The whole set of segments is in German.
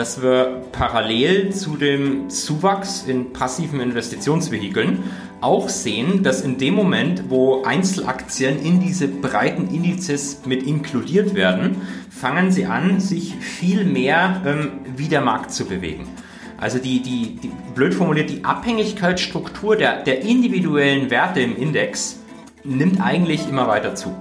dass wir parallel zu dem Zuwachs in passiven Investitionsvehikeln auch sehen, dass in dem Moment, wo Einzelaktien in diese breiten Indizes mit inkludiert werden, fangen sie an, sich viel mehr ähm, wie der Markt zu bewegen. Also die, die, die blöd formuliert, die Abhängigkeitsstruktur der, der individuellen Werte im Index nimmt eigentlich immer weiter zu.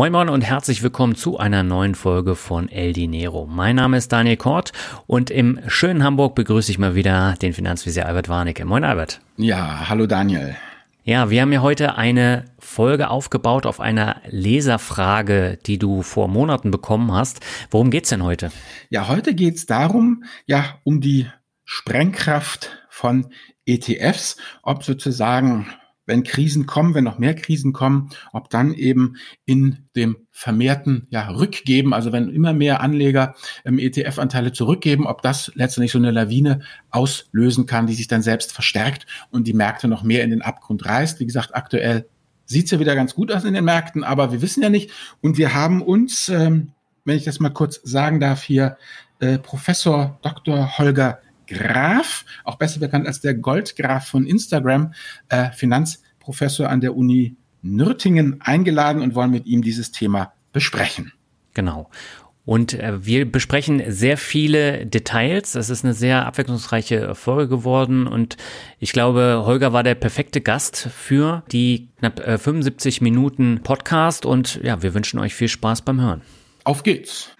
Moin Moin und herzlich willkommen zu einer neuen Folge von El Dinero. Mein Name ist Daniel Kort und im schönen Hamburg begrüße ich mal wieder den Finanzvisier Albert Warnecke. Moin Albert. Ja, hallo Daniel. Ja, wir haben ja heute eine Folge aufgebaut auf einer Leserfrage, die du vor Monaten bekommen hast. Worum geht's denn heute? Ja, heute geht's darum, ja, um die Sprengkraft von ETFs, ob sozusagen wenn Krisen kommen, wenn noch mehr Krisen kommen, ob dann eben in dem vermehrten ja, Rückgeben, also wenn immer mehr Anleger ähm, ETF-Anteile zurückgeben, ob das letztendlich so eine Lawine auslösen kann, die sich dann selbst verstärkt und die Märkte noch mehr in den Abgrund reißt. Wie gesagt, aktuell sieht es ja wieder ganz gut aus in den Märkten, aber wir wissen ja nicht. Und wir haben uns, ähm, wenn ich das mal kurz sagen darf, hier äh, Professor Dr. Holger Graf, auch besser bekannt als der Goldgraf von Instagram, äh, Finanzprofessor an der Uni Nürtingen eingeladen und wollen mit ihm dieses Thema besprechen. Genau. Und äh, wir besprechen sehr viele Details. Es ist eine sehr abwechslungsreiche Folge geworden und ich glaube, Holger war der perfekte Gast für die knapp äh, 75 Minuten Podcast und ja, wir wünschen euch viel Spaß beim Hören. Auf geht's!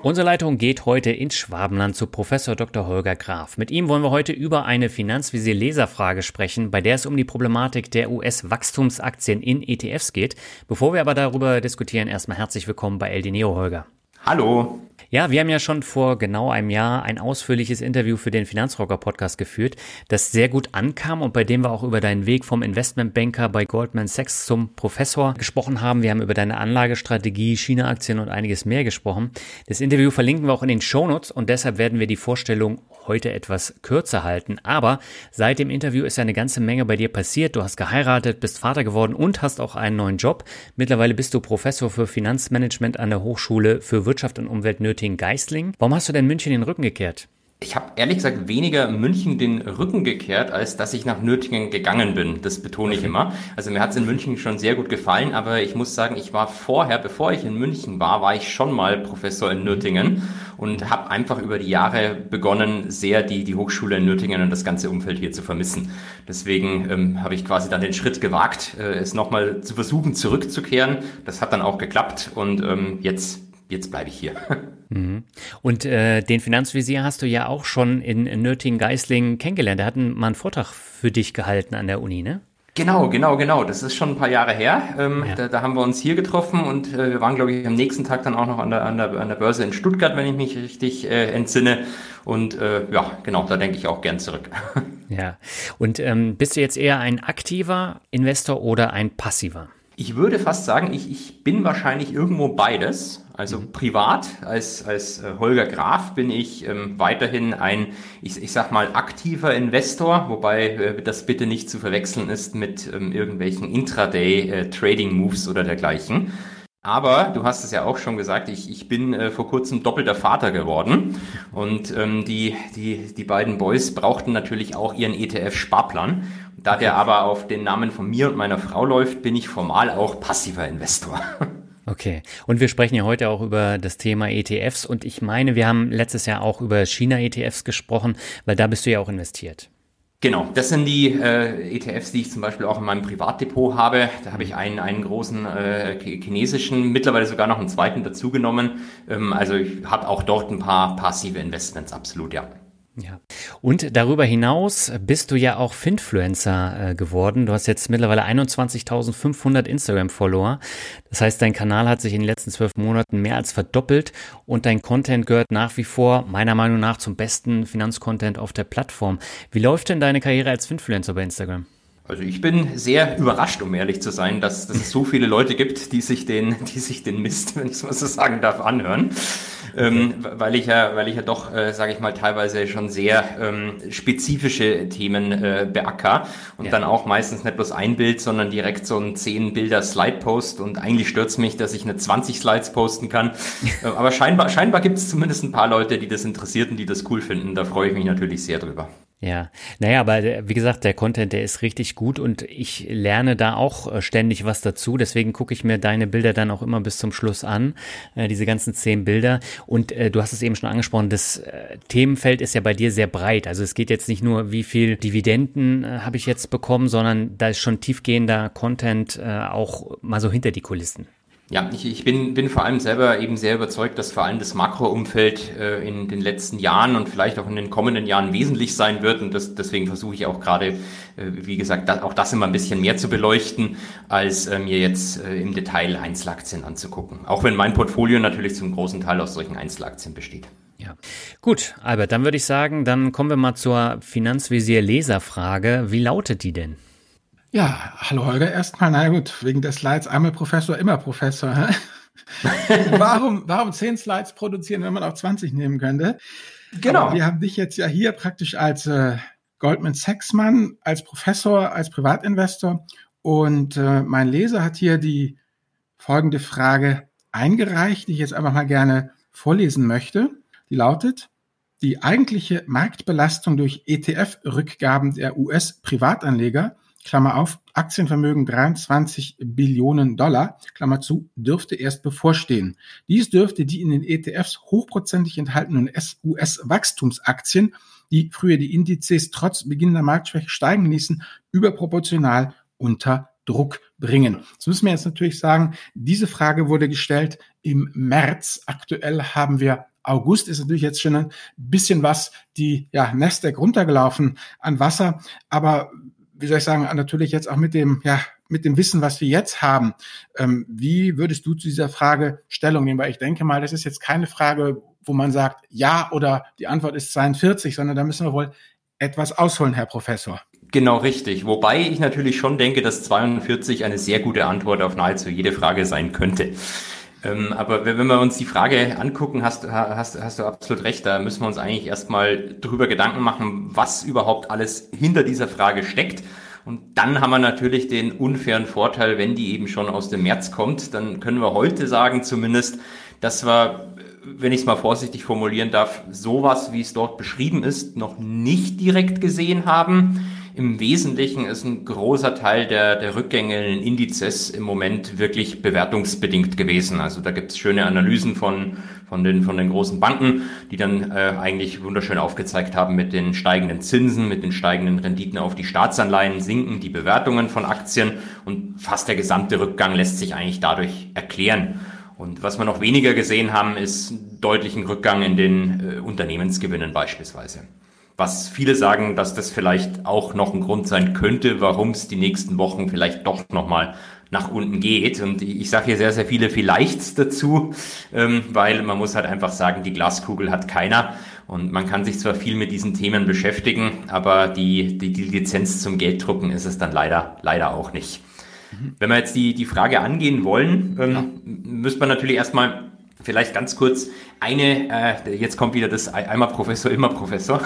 Unsere Leitung geht heute ins Schwabenland zu Professor Dr. Holger Graf. Mit ihm wollen wir heute über eine Finanzvisier Leserfrage sprechen, bei der es um die Problematik der US-Wachstumsaktien in ETFs geht. Bevor wir aber darüber diskutieren, erstmal herzlich willkommen bei El Dinero, Holger. Hallo. Ja, wir haben ja schon vor genau einem Jahr ein ausführliches Interview für den Finanzrocker Podcast geführt, das sehr gut ankam und bei dem wir auch über deinen Weg vom Investmentbanker bei Goldman Sachs zum Professor gesprochen haben. Wir haben über deine Anlagestrategie, China-Aktien und einiges mehr gesprochen. Das Interview verlinken wir auch in den Shownotes und deshalb werden wir die Vorstellung heute etwas kürzer halten. Aber seit dem Interview ist ja eine ganze Menge bei dir passiert. Du hast geheiratet, bist Vater geworden und hast auch einen neuen Job. Mittlerweile bist du Professor für Finanzmanagement an der Hochschule für Wirtschaft und Umwelt Nürtingen-Geisling. Warum hast du denn München den Rücken gekehrt? Ich habe ehrlich gesagt weniger München den Rücken gekehrt, als dass ich nach Nürtingen gegangen bin. Das betone ich immer. Also mir hat es in München schon sehr gut gefallen, aber ich muss sagen, ich war vorher, bevor ich in München war, war ich schon mal Professor in Nürtingen und habe einfach über die Jahre begonnen, sehr die, die Hochschule in Nürtingen und das ganze Umfeld hier zu vermissen. Deswegen ähm, habe ich quasi dann den Schritt gewagt, äh, es nochmal zu versuchen, zurückzukehren. Das hat dann auch geklappt und ähm, jetzt jetzt bleibe ich hier. Mhm. Und äh, den Finanzvisier hast du ja auch schon in, in Nürtingen-Geislingen kennengelernt. Der hat mal einen Vortrag für dich gehalten an der Uni, ne? Genau, genau, genau. Das ist schon ein paar Jahre her. Ähm, ja. da, da, haben wir uns hier getroffen und äh, wir waren, glaube ich, am nächsten Tag dann auch noch an der, an der, an der Börse in Stuttgart, wenn ich mich richtig äh, entsinne. Und äh, ja, genau, da denke ich auch gern zurück. Ja. Und ähm, bist du jetzt eher ein aktiver Investor oder ein passiver? Ich würde fast sagen, ich, ich bin wahrscheinlich irgendwo beides. Also mhm. privat, als, als äh, Holger Graf bin ich ähm, weiterhin ein, ich, ich sag mal, aktiver Investor, wobei äh, das bitte nicht zu verwechseln ist mit ähm, irgendwelchen Intraday-Trading-Moves äh, oder dergleichen. Aber du hast es ja auch schon gesagt, ich, ich bin äh, vor kurzem doppelter Vater geworden und ähm, die, die, die beiden Boys brauchten natürlich auch ihren ETF-Sparplan. Da der aber auf den Namen von mir und meiner Frau läuft, bin ich formal auch passiver Investor. Okay. Und wir sprechen ja heute auch über das Thema ETFs und ich meine, wir haben letztes Jahr auch über China-ETFs gesprochen, weil da bist du ja auch investiert. Genau, das sind die äh, ETFs, die ich zum Beispiel auch in meinem Privatdepot habe. Da habe ich einen, einen großen äh, chinesischen, mittlerweile sogar noch einen zweiten dazugenommen. Ähm, also ich habe auch dort ein paar passive Investments, absolut, ja. Ja. Und darüber hinaus bist du ja auch Finfluencer äh, geworden. Du hast jetzt mittlerweile 21.500 Instagram-Follower. Das heißt, dein Kanal hat sich in den letzten zwölf Monaten mehr als verdoppelt und dein Content gehört nach wie vor meiner Meinung nach zum besten Finanzcontent auf der Plattform. Wie läuft denn deine Karriere als Finfluencer bei Instagram? Also ich bin sehr überrascht, um ehrlich zu sein, dass, dass es so viele Leute gibt, die sich den, die sich den Mist, wenn ich es mal so sagen darf, anhören. Ähm, weil ich ja, weil ich ja doch, äh, sage ich mal, teilweise schon sehr ähm, spezifische Themen äh, beacker und ja. dann auch meistens nicht bloß ein Bild, sondern direkt so ein 10 Bilder Slide Post und eigentlich stört's mich, dass ich eine 20 Slides posten kann. äh, aber scheinbar, scheinbar gibt es zumindest ein paar Leute, die das interessiert und die das cool finden. Da freue ich mich natürlich sehr drüber. Ja, naja, aber wie gesagt, der Content, der ist richtig gut und ich lerne da auch äh, ständig was dazu. Deswegen gucke ich mir deine Bilder dann auch immer bis zum Schluss an, äh, diese ganzen zehn Bilder. Und äh, du hast es eben schon angesprochen, das äh, Themenfeld ist ja bei dir sehr breit. Also es geht jetzt nicht nur, wie viel Dividenden äh, habe ich jetzt bekommen, sondern da ist schon tiefgehender Content äh, auch mal so hinter die Kulissen. Ja, ich, ich bin, bin vor allem selber eben sehr überzeugt, dass vor allem das Makroumfeld äh, in den letzten Jahren und vielleicht auch in den kommenden Jahren wesentlich sein wird. Und das, deswegen versuche ich auch gerade, äh, wie gesagt, da, auch das immer ein bisschen mehr zu beleuchten, als äh, mir jetzt äh, im Detail Einzelaktien anzugucken. Auch wenn mein Portfolio natürlich zum großen Teil aus solchen Einzelaktien besteht. Ja. Gut, Albert, dann würde ich sagen, dann kommen wir mal zur Finanzvisier-Leserfrage. Wie lautet die denn? Ja, hallo Holger erstmal. Na gut, wegen der Slides einmal Professor, immer Professor. Hä? warum, warum zehn Slides produzieren, wenn man auch 20 nehmen könnte? Genau. Aber wir haben dich jetzt ja hier praktisch als äh, Goldman Sachs Mann, als Professor, als Privatinvestor. Und äh, mein Leser hat hier die folgende Frage eingereicht, die ich jetzt einfach mal gerne vorlesen möchte. Die lautet, die eigentliche Marktbelastung durch ETF-Rückgaben der US-Privatanleger Klammer auf, Aktienvermögen 23 Billionen Dollar, Klammer zu, dürfte erst bevorstehen. Dies dürfte die in den ETFs hochprozentig enthaltenen US-Wachstumsaktien, die früher die Indizes trotz beginnender Marktschwäche steigen ließen, überproportional unter Druck bringen. Jetzt müssen wir jetzt natürlich sagen, diese Frage wurde gestellt im März. Aktuell haben wir August ist natürlich jetzt schon ein bisschen was die ja, Nasdaq runtergelaufen an Wasser, aber wie soll ich sagen, natürlich jetzt auch mit dem, ja, mit dem Wissen, was wir jetzt haben, ähm, wie würdest du zu dieser Frage Stellung nehmen? Weil ich denke mal, das ist jetzt keine Frage, wo man sagt, ja oder die Antwort ist 42, sondern da müssen wir wohl etwas ausholen, Herr Professor. Genau richtig. Wobei ich natürlich schon denke, dass 42 eine sehr gute Antwort auf nahezu jede Frage sein könnte. Ähm, aber wenn wir uns die Frage angucken, hast, hast, hast du absolut recht, da müssen wir uns eigentlich erstmal drüber Gedanken machen, was überhaupt alles hinter dieser Frage steckt. Und dann haben wir natürlich den unfairen Vorteil, wenn die eben schon aus dem März kommt, dann können wir heute sagen zumindest, dass wir, wenn ich es mal vorsichtig formulieren darf, sowas, wie es dort beschrieben ist, noch nicht direkt gesehen haben im Wesentlichen ist ein großer Teil der, der Rückgänge in Indizes im Moment wirklich bewertungsbedingt gewesen. Also da gibt es schöne Analysen von, von, den, von den großen Banken, die dann äh, eigentlich wunderschön aufgezeigt haben mit den steigenden Zinsen, mit den steigenden Renditen auf die Staatsanleihen sinken die Bewertungen von Aktien und fast der gesamte Rückgang lässt sich eigentlich dadurch erklären. Und was wir noch weniger gesehen haben, ist deutlichen Rückgang in den äh, Unternehmensgewinnen beispielsweise was viele sagen, dass das vielleicht auch noch ein Grund sein könnte, warum es die nächsten Wochen vielleicht doch nochmal nach unten geht. Und ich sage hier sehr, sehr viele Vielleichts dazu, ähm, weil man muss halt einfach sagen, die Glaskugel hat keiner. Und man kann sich zwar viel mit diesen Themen beschäftigen, aber die, die, die Lizenz zum Gelddrucken ist es dann leider, leider auch nicht. Mhm. Wenn wir jetzt die, die Frage angehen wollen, ähm, ja. müsste man natürlich erstmal vielleicht ganz kurz eine, äh, jetzt kommt wieder das einmal Professor, immer Professor,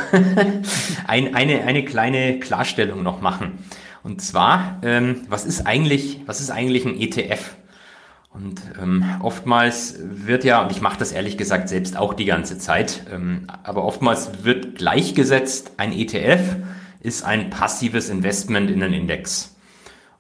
ein, eine, eine kleine Klarstellung noch machen. Und zwar, ähm, was ist eigentlich, was ist eigentlich ein ETF? Und ähm, oftmals wird ja, und ich mache das ehrlich gesagt selbst auch die ganze Zeit, ähm, aber oftmals wird gleichgesetzt, ein ETF ist ein passives Investment in einen Index.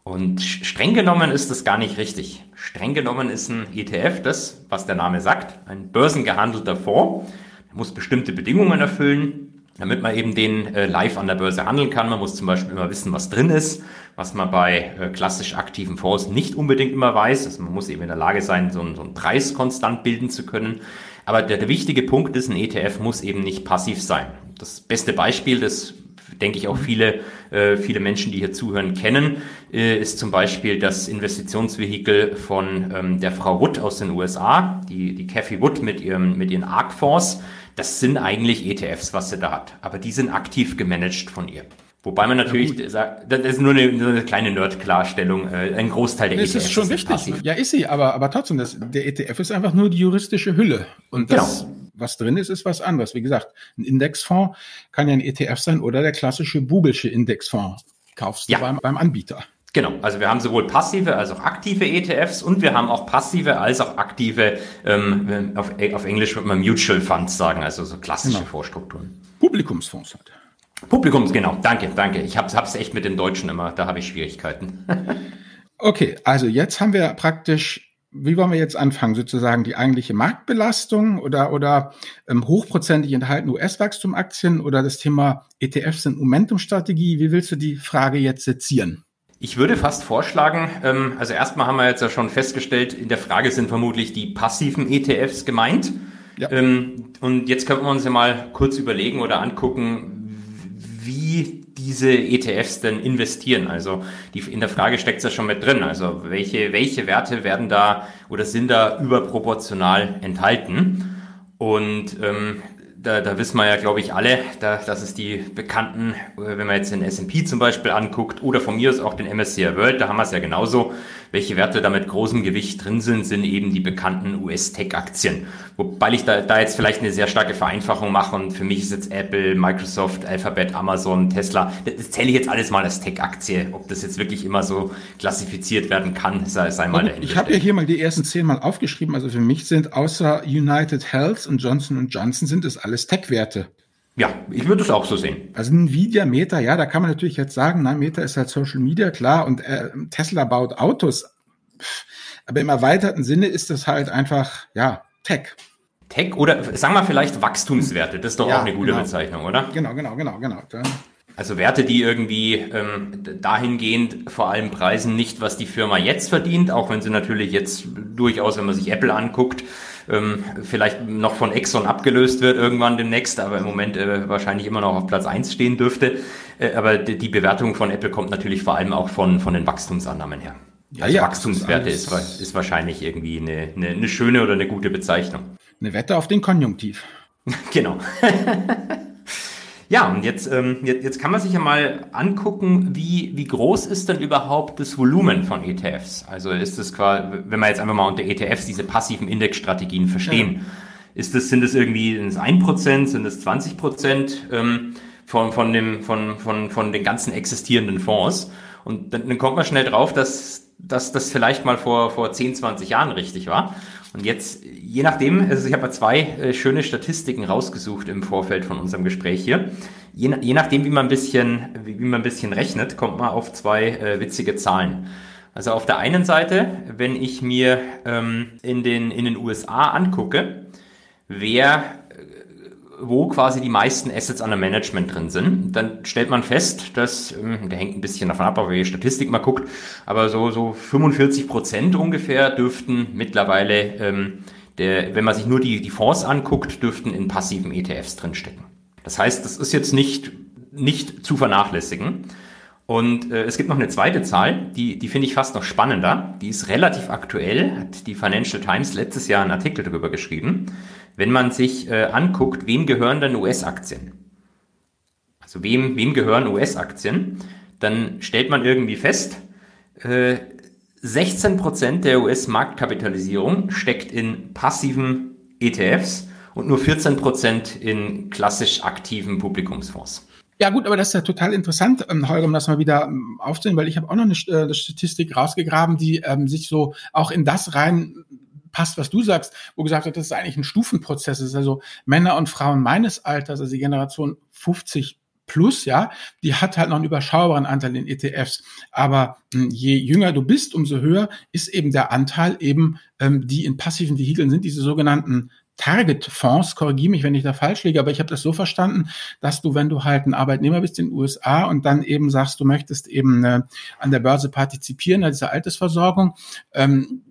Und streng genommen ist das gar nicht richtig. Streng genommen ist ein ETF das, was der Name sagt, ein börsengehandelter Fonds. Er muss bestimmte Bedingungen erfüllen, damit man eben den äh, live an der Börse handeln kann. Man muss zum Beispiel immer wissen, was drin ist, was man bei äh, klassisch aktiven Fonds nicht unbedingt immer weiß. Also man muss eben in der Lage sein, so, einen, so einen Preis konstant bilden zu können. Aber der, der wichtige Punkt ist, ein ETF muss eben nicht passiv sein. Das beste Beispiel, das denke ich auch viele, äh, viele Menschen, die hier zuhören, kennen, äh, ist zum Beispiel das Investitionsvehikel von ähm, der Frau Wood aus den USA, die, die Cathy Wood mit ihrem, mit ihren ARC-Fonds. Das sind eigentlich ETFs, was sie da hat. Aber die sind aktiv gemanagt von ihr. Wobei man natürlich ja, sagt, das ist nur eine, eine kleine Nerd-Klarstellung, äh, ein Großteil der ETFs. Das ist schon richtig. Passiv. Ja, ist sie, aber, aber trotzdem, das, der ETF ist einfach nur die juristische Hülle. Und das, genau. Was drin ist, ist was anderes. Wie gesagt, ein Indexfonds kann ja ein ETF sein oder der klassische Bubelsche Indexfonds. Kaufst du ja. beim, beim Anbieter. Genau, also wir haben sowohl passive als auch aktive ETFs und wir haben auch passive als auch aktive, ähm, auf, auf Englisch würde man Mutual Funds sagen, also so klassische genau. Vorstrukturen. Publikumsfonds halt. Publikums, genau. Danke, danke. Ich habe es echt mit dem Deutschen immer, da habe ich Schwierigkeiten. okay, also jetzt haben wir praktisch, wie wollen wir jetzt anfangen? Sozusagen die eigentliche Marktbelastung oder, oder ähm, hochprozentig enthaltene US-Wachstumaktien oder das Thema ETFs sind Momentumstrategie? Wie willst du die Frage jetzt sezieren? Ich würde fast vorschlagen, ähm, also erstmal haben wir jetzt ja schon festgestellt, in der Frage sind vermutlich die passiven ETFs gemeint. Ja. Ähm, und jetzt könnten wir uns ja mal kurz überlegen oder angucken, wie diese ETFs denn investieren. Also die, in der Frage steckt ja schon mit drin. Also welche, welche Werte werden da oder sind da überproportional enthalten? Und ähm, da, da wissen wir ja, glaube ich, alle, da, dass es die bekannten, äh, wenn man jetzt den S&P zum Beispiel anguckt oder von mir aus auch den MSCI World, da haben wir es ja genauso. Welche Werte da mit großem Gewicht drin sind, sind eben die bekannten US-Tech-Aktien. Wobei ich da, da jetzt vielleicht eine sehr starke Vereinfachung mache und für mich ist jetzt Apple, Microsoft, Alphabet, Amazon, Tesla, das zähle ich jetzt alles mal als Tech-Aktie. Ob das jetzt wirklich immer so klassifiziert werden kann, sei, sei mal dahin. Ich habe ja hier mal die ersten zehn mal aufgeschrieben. Also für mich sind außer United Health und Johnson Johnson sind es alles Tech-Werte. Ja, ich würde es auch so sehen. Also Nvidia, Meta, ja, da kann man natürlich jetzt sagen, na, Meta ist halt Social Media, klar, und äh, Tesla baut Autos. Aber im erweiterten Sinne ist das halt einfach, ja, Tech. Tech oder sagen wir vielleicht Wachstumswerte, das ist doch ja, auch eine gute genau. Bezeichnung, oder? Genau, genau, genau, genau. Also Werte, die irgendwie ähm, dahingehend vor allem preisen nicht, was die Firma jetzt verdient, auch wenn sie natürlich jetzt durchaus, wenn man sich Apple anguckt, ähm, vielleicht noch von Exxon abgelöst wird irgendwann demnächst, aber im Moment äh, wahrscheinlich immer noch auf Platz eins stehen dürfte. Äh, aber die, die, Bewertung von Apple kommt natürlich vor allem auch von, von den Wachstumsannahmen her. Ja, also ja, Wachstumswerte ist, ist, wahrscheinlich irgendwie eine, eine, eine schöne oder eine gute Bezeichnung. Eine Wette auf den Konjunktiv. genau. Ja, und jetzt, ähm, jetzt, jetzt kann man sich ja mal angucken, wie, wie groß ist denn überhaupt das Volumen von ETFs? Also ist es quasi, wenn wir jetzt einfach mal unter ETFs diese passiven Indexstrategien verstehen, ja. ist das, sind es irgendwie sind es 1%, sind es 20% ähm, von, von, dem, von, von, von den ganzen existierenden Fonds? Und dann, dann kommt man schnell drauf, dass, dass das vielleicht mal vor, vor 10, 20 Jahren richtig war. Und jetzt, je nachdem, also ich habe zwei äh, schöne Statistiken rausgesucht im Vorfeld von unserem Gespräch hier. Je, je nachdem, wie man ein bisschen, wie, wie, man ein bisschen rechnet, kommt man auf zwei äh, witzige Zahlen. Also auf der einen Seite, wenn ich mir ähm, in, den, in den USA angucke, wer wo quasi die meisten Assets under Management drin sind, dann stellt man fest, dass, ähm, der hängt ein bisschen davon ab, ob ihr die Statistik mal guckt, aber so, so 45 Prozent ungefähr dürften mittlerweile, ähm, der, wenn man sich nur die, die Fonds anguckt, dürften in passiven ETFs drinstecken. Das heißt, das ist jetzt nicht, nicht zu vernachlässigen. Und äh, es gibt noch eine zweite Zahl, die, die finde ich fast noch spannender. Die ist relativ aktuell, hat die Financial Times letztes Jahr einen Artikel darüber geschrieben wenn man sich äh, anguckt, wem gehören denn US-Aktien? Also wem, wem gehören US-Aktien? Dann stellt man irgendwie fest, äh, 16% der US-Marktkapitalisierung steckt in passiven ETFs und nur 14% in klassisch aktiven Publikumsfonds. Ja gut, aber das ist ja total interessant, ähm, Holger, um das mal wieder ähm, aufzunehmen, weil ich habe auch noch eine, äh, eine Statistik rausgegraben, die ähm, sich so auch in das rein passt, was du sagst, wo gesagt wird, das ist eigentlich ein Stufenprozess. Das ist also Männer und Frauen meines Alters, also die Generation 50 plus, ja, die hat halt noch einen überschaubaren Anteil in ETFs. Aber hm, je jünger du bist, umso höher ist eben der Anteil eben, ähm, die in passiven Vehikeln sind, diese sogenannten Target-Fonds, korrigiere mich, wenn ich da falsch liege, aber ich habe das so verstanden, dass du, wenn du halt ein Arbeitnehmer bist in den USA und dann eben sagst, du möchtest eben äh, an der Börse partizipieren, an dieser Altersversorgung, ähm,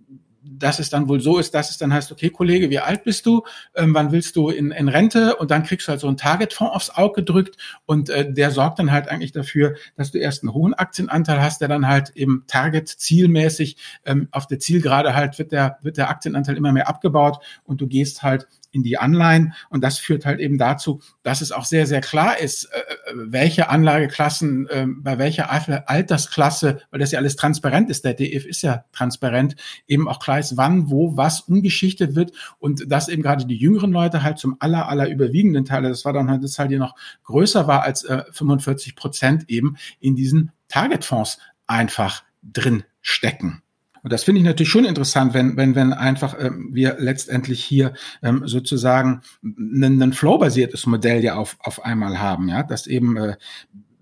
dass es dann wohl so ist, dass es dann heißt, okay, Kollege, wie alt bist du? Ähm, wann willst du in, in Rente? Und dann kriegst du halt so einen Targetfonds aufs Auge gedrückt und äh, der sorgt dann halt eigentlich dafür, dass du erst einen hohen Aktienanteil hast, der dann halt eben Target zielmäßig ähm, auf der Zielgerade halt wird der, wird der Aktienanteil immer mehr abgebaut und du gehst halt in die Anleihen. Und das führt halt eben dazu, dass es auch sehr, sehr klar ist, äh, welche Anlageklassen, äh, bei welcher Altersklasse, weil das ja alles transparent ist, der DF ist ja transparent, eben auch klar ist, wann, wo, was umgeschichtet wird und dass eben gerade die jüngeren Leute halt zum aller, aller überwiegenden Teil, das war dann halt, das halt hier noch größer war als äh, 45 Prozent eben in diesen Targetfonds einfach drin stecken. Und das finde ich natürlich schon interessant, wenn, wenn, wenn einfach ähm, wir letztendlich hier ähm, sozusagen ein, ein flow-basiertes Modell ja auf, auf einmal haben, ja, dass eben äh,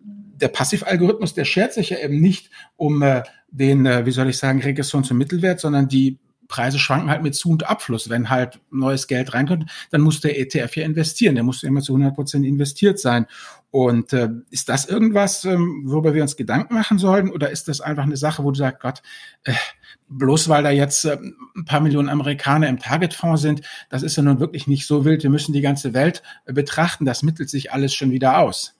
der Passivalgorithmus, der schert sich ja eben nicht um äh, den, äh, wie soll ich sagen, Regression zum Mittelwert, sondern die Preise schwanken halt mit Zu- und Abfluss. Wenn halt neues Geld reinkommt, dann muss der ETF ja investieren. Der muss immer zu 100 Prozent investiert sein. Und äh, ist das irgendwas, ähm, worüber wir uns Gedanken machen sollten? Oder ist das einfach eine Sache, wo du sagst, Gott, äh, bloß weil da jetzt äh, ein paar Millionen Amerikaner im Targetfonds sind, das ist ja nun wirklich nicht so wild. Wir müssen die ganze Welt äh, betrachten. Das mittelt sich alles schon wieder aus.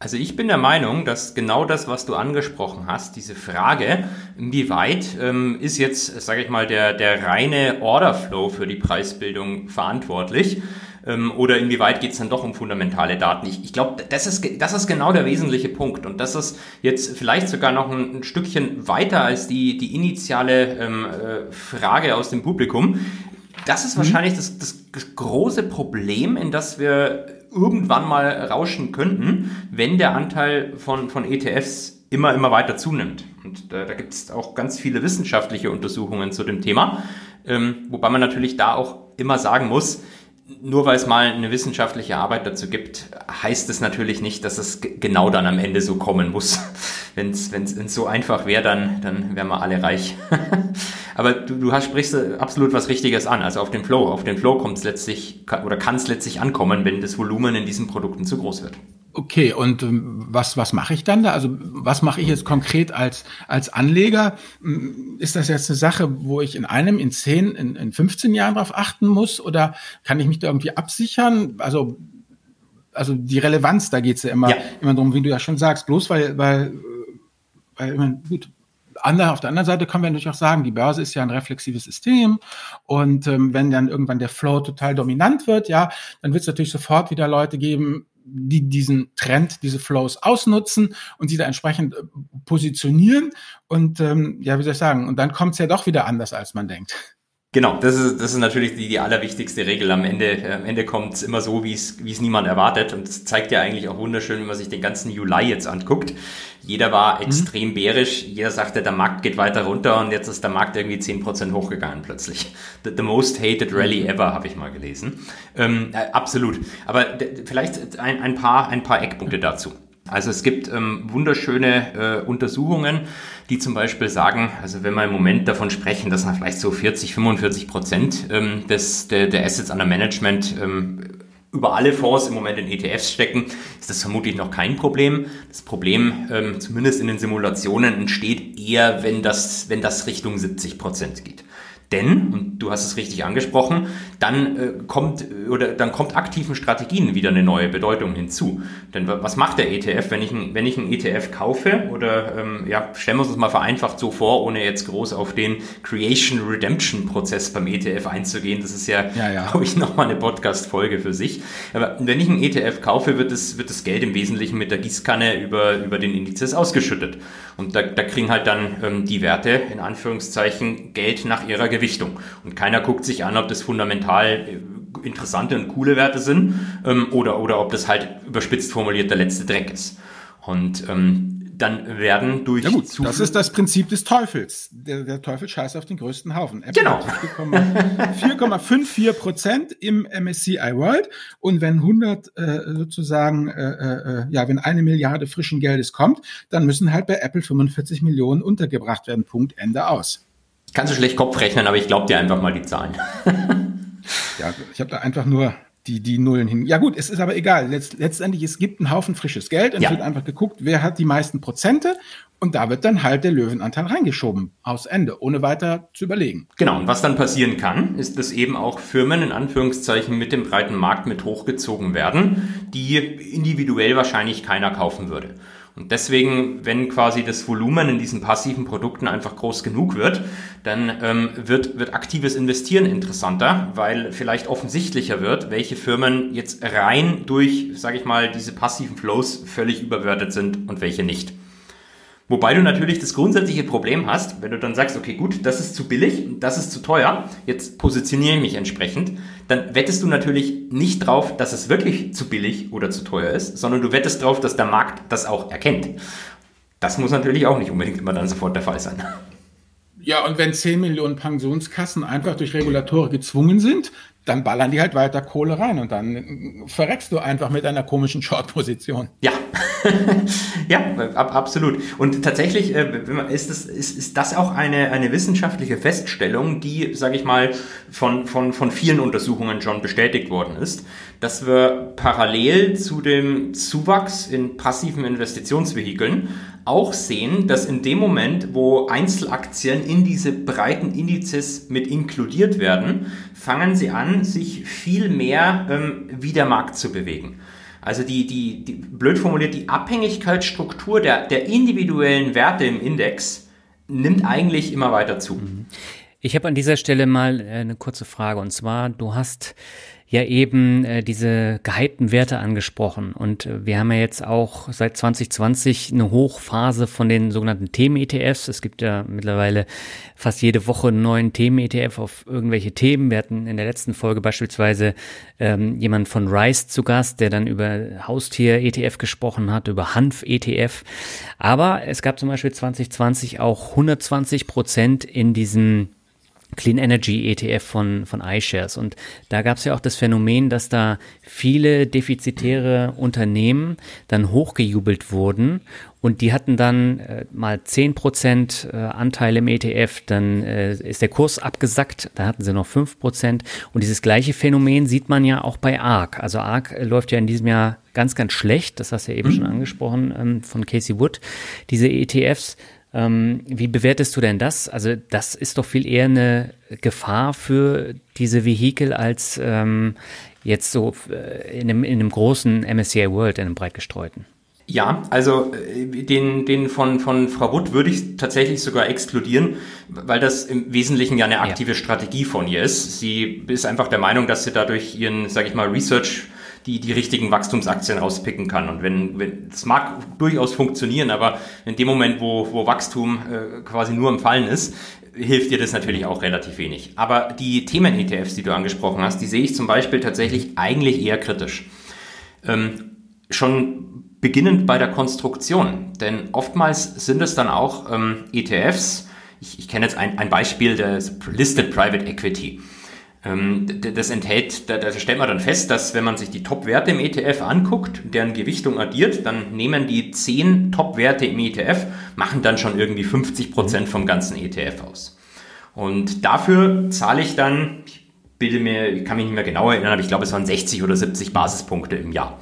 Also ich bin der Meinung, dass genau das, was du angesprochen hast, diese Frage, inwieweit ähm, ist jetzt, sage ich mal, der, der reine Orderflow für die Preisbildung verantwortlich ähm, oder inwieweit geht es dann doch um fundamentale Daten? Ich, ich glaube, das ist, das ist genau der wesentliche Punkt und das ist jetzt vielleicht sogar noch ein, ein Stückchen weiter als die, die initiale ähm, äh, Frage aus dem Publikum. Das ist mhm. wahrscheinlich das, das große Problem, in das wir irgendwann mal rauschen könnten, wenn der Anteil von, von ETFs immer, immer weiter zunimmt. Und da, da gibt es auch ganz viele wissenschaftliche Untersuchungen zu dem Thema, ähm, wobei man natürlich da auch immer sagen muss, nur weil es mal eine wissenschaftliche Arbeit dazu gibt, heißt es natürlich nicht, dass es genau dann am Ende so kommen muss. Wenn es so einfach wäre, dann, dann wären wir alle reich. Aber du, du hast, sprichst absolut was Richtiges an. Also auf den Flow. Auf den Flow kommt es letztlich oder kann es letztlich ankommen, wenn das Volumen in diesen Produkten zu groß wird. Okay, und ähm, was, was mache ich dann da? Also was mache ich jetzt konkret als, als Anleger? Hm, ist das jetzt eine Sache, wo ich in einem, in zehn, in, in 15 Jahren drauf achten muss? Oder kann ich mich da irgendwie absichern? Also, also die Relevanz, da geht's ja immer, ja. immer drum, wie du ja schon sagst, bloß weil, weil, weil ich meine, gut, andere, auf der anderen Seite können wir natürlich auch sagen, die Börse ist ja ein reflexives System und ähm, wenn dann irgendwann der Flow total dominant wird, ja, dann wird es natürlich sofort wieder Leute geben, die diesen Trend, diese Flows ausnutzen und sie da entsprechend äh, positionieren und ähm, ja, wie soll ich sagen, und dann kommt es ja doch wieder anders, als man denkt. Genau, das ist, das ist natürlich die, die allerwichtigste Regel. Am Ende, am Ende kommt es immer so, wie es, wie es niemand erwartet. Und das zeigt ja eigentlich auch wunderschön, wenn man sich den ganzen Juli jetzt anguckt. Jeder war mhm. extrem mhm. bärisch, jeder sagte, der Markt geht weiter runter und jetzt ist der Markt irgendwie zehn Prozent hochgegangen plötzlich. The, the, most hated rally mhm. ever, habe ich mal gelesen. Ähm, äh, absolut. Aber vielleicht ein, ein, paar, ein paar Eckpunkte dazu. Also es gibt ähm, wunderschöne äh, Untersuchungen, die zum Beispiel sagen, also wenn wir im Moment davon sprechen, dass vielleicht so 40, 45 Prozent ähm, des, der, der Assets under Management ähm, über alle Fonds im Moment in ETFs stecken, ist das vermutlich noch kein Problem. Das Problem, ähm, zumindest in den Simulationen, entsteht eher, wenn das, wenn das Richtung 70 Prozent geht. Denn, und du hast es richtig angesprochen, dann äh, kommt oder dann kommt aktiven Strategien wieder eine neue Bedeutung hinzu. Denn was macht der ETF, wenn ich, ein, wenn ich einen ETF kaufe oder ähm, ja, stellen wir uns das mal vereinfacht so vor, ohne jetzt groß auf den Creation Redemption Prozess beim ETF einzugehen. Das ist ja, ja, ja. glaube ich, nochmal eine Podcast-Folge für sich. Aber wenn ich einen ETF kaufe, wird das, wird das Geld im Wesentlichen mit der Gießkanne über, über den Indizes ausgeschüttet. Und da, da kriegen halt dann ähm, die Werte in Anführungszeichen Geld nach ihrer Gewichtung. Und keiner guckt sich an, ob das fundamental äh, interessante und coole Werte sind ähm, oder, oder ob das halt überspitzt formuliert der letzte Dreck ist. Und ähm, dann werden durch ja gut, das ist das Prinzip des Teufels. Der, der Teufel scheißt auf den größten Haufen. Apple genau. 4,54 Prozent im MSCI World und wenn 100 äh, sozusagen, äh, äh, ja, wenn eine Milliarde frischen Geldes kommt, dann müssen halt bei Apple 45 Millionen untergebracht werden. Punkt, Ende aus. Kannst du schlecht Kopf rechnen, aber ich glaube dir einfach mal die Zahlen. ja, ich habe da einfach nur die, die Nullen hin. Ja gut, es ist aber egal. Letzt, letztendlich, es gibt einen Haufen frisches Geld und ja. wird einfach geguckt, wer hat die meisten Prozente und da wird dann halt der Löwenanteil reingeschoben. Aus Ende, ohne weiter zu überlegen. Genau, und was dann passieren kann, ist, dass eben auch Firmen in Anführungszeichen mit dem breiten Markt mit hochgezogen werden, die individuell wahrscheinlich keiner kaufen würde. Und deswegen, wenn quasi das Volumen in diesen passiven Produkten einfach groß genug wird, dann ähm, wird, wird aktives Investieren interessanter, weil vielleicht offensichtlicher wird, welche Firmen jetzt rein durch, sage ich mal, diese passiven Flows völlig überwertet sind und welche nicht. Wobei du natürlich das grundsätzliche Problem hast, wenn du dann sagst, okay, gut, das ist zu billig, das ist zu teuer, jetzt positioniere ich mich entsprechend, dann wettest du natürlich nicht drauf, dass es wirklich zu billig oder zu teuer ist, sondern du wettest drauf, dass der Markt das auch erkennt. Das muss natürlich auch nicht unbedingt immer dann sofort der Fall sein. Ja, und wenn 10 Millionen Pensionskassen einfach durch Regulatoren gezwungen sind, dann ballern die halt weiter Kohle rein und dann verreckst du einfach mit einer komischen Short-Position. Ja, ja, ab, absolut. Und tatsächlich äh, ist, das, ist, ist das auch eine, eine wissenschaftliche Feststellung, die, sage ich mal, von, von, von vielen Untersuchungen schon bestätigt worden ist, dass wir parallel zu dem Zuwachs in passiven Investitionsvehikeln auch sehen, dass in dem Moment, wo Einzelaktien in diese breiten Indizes mit inkludiert werden, fangen sie an, sich viel mehr ähm, wie der Markt zu bewegen. Also die, die, die, blöd formuliert, die Abhängigkeitsstruktur der, der individuellen Werte im Index nimmt eigentlich immer weiter zu. Ich habe an dieser Stelle mal äh, eine kurze Frage und zwar, du hast ja eben äh, diese gehypten Werte angesprochen. Und äh, wir haben ja jetzt auch seit 2020 eine Hochphase von den sogenannten Themen-ETFs. Es gibt ja mittlerweile fast jede Woche einen neuen Themen-ETF auf irgendwelche Themen. Wir hatten in der letzten Folge beispielsweise ähm, jemand von Rice zu Gast, der dann über Haustier-ETF gesprochen hat, über Hanf-ETF. Aber es gab zum Beispiel 2020 auch 120 Prozent in diesem Clean Energy ETF von, von iShares. Und da gab es ja auch das Phänomen, dass da viele defizitäre Unternehmen dann hochgejubelt wurden und die hatten dann äh, mal zehn Prozent äh, Anteil im ETF, dann äh, ist der Kurs abgesackt, da hatten sie noch fünf Prozent und dieses gleiche Phänomen sieht man ja auch bei ARK. Also ARK äh, läuft ja in diesem Jahr ganz, ganz schlecht, das hast du ja eben mhm. schon angesprochen ähm, von Casey Wood, diese ETFs ähm, wie bewertest du denn das? Also das ist doch viel eher eine Gefahr für diese Vehikel als ähm, jetzt so äh, in einem, in einem großen MSCI World, in einem breit gestreuten. Ja, also äh, den, den von, von Frau Wood würde ich tatsächlich sogar exkludieren, weil das im Wesentlichen ja eine aktive ja. Strategie von ihr ist. Sie ist einfach der Meinung, dass sie dadurch ihren, sage ich mal, Research die, die richtigen Wachstumsaktien rauspicken kann. Und wenn, wenn, das mag durchaus funktionieren, aber in dem Moment, wo, wo Wachstum äh, quasi nur im Fallen ist, hilft dir das natürlich auch relativ wenig. Aber die Themen-ETFs, die du angesprochen hast, die sehe ich zum Beispiel tatsächlich eigentlich eher kritisch. Ähm, schon beginnend bei der Konstruktion, denn oftmals sind es dann auch ähm, ETFs, ich, ich kenne jetzt ein, ein Beispiel des Listed Private Equity. Ähm, das enthält, da, stellt man dann fest, dass wenn man sich die Top-Werte im ETF anguckt, deren Gewichtung addiert, dann nehmen die 10 Top-Werte im ETF, machen dann schon irgendwie 50 Prozent vom ganzen ETF aus. Und dafür zahle ich dann, ich bilde mir, ich kann mich nicht mehr genau erinnern, aber ich glaube, es waren 60 oder 70 Basispunkte im Jahr.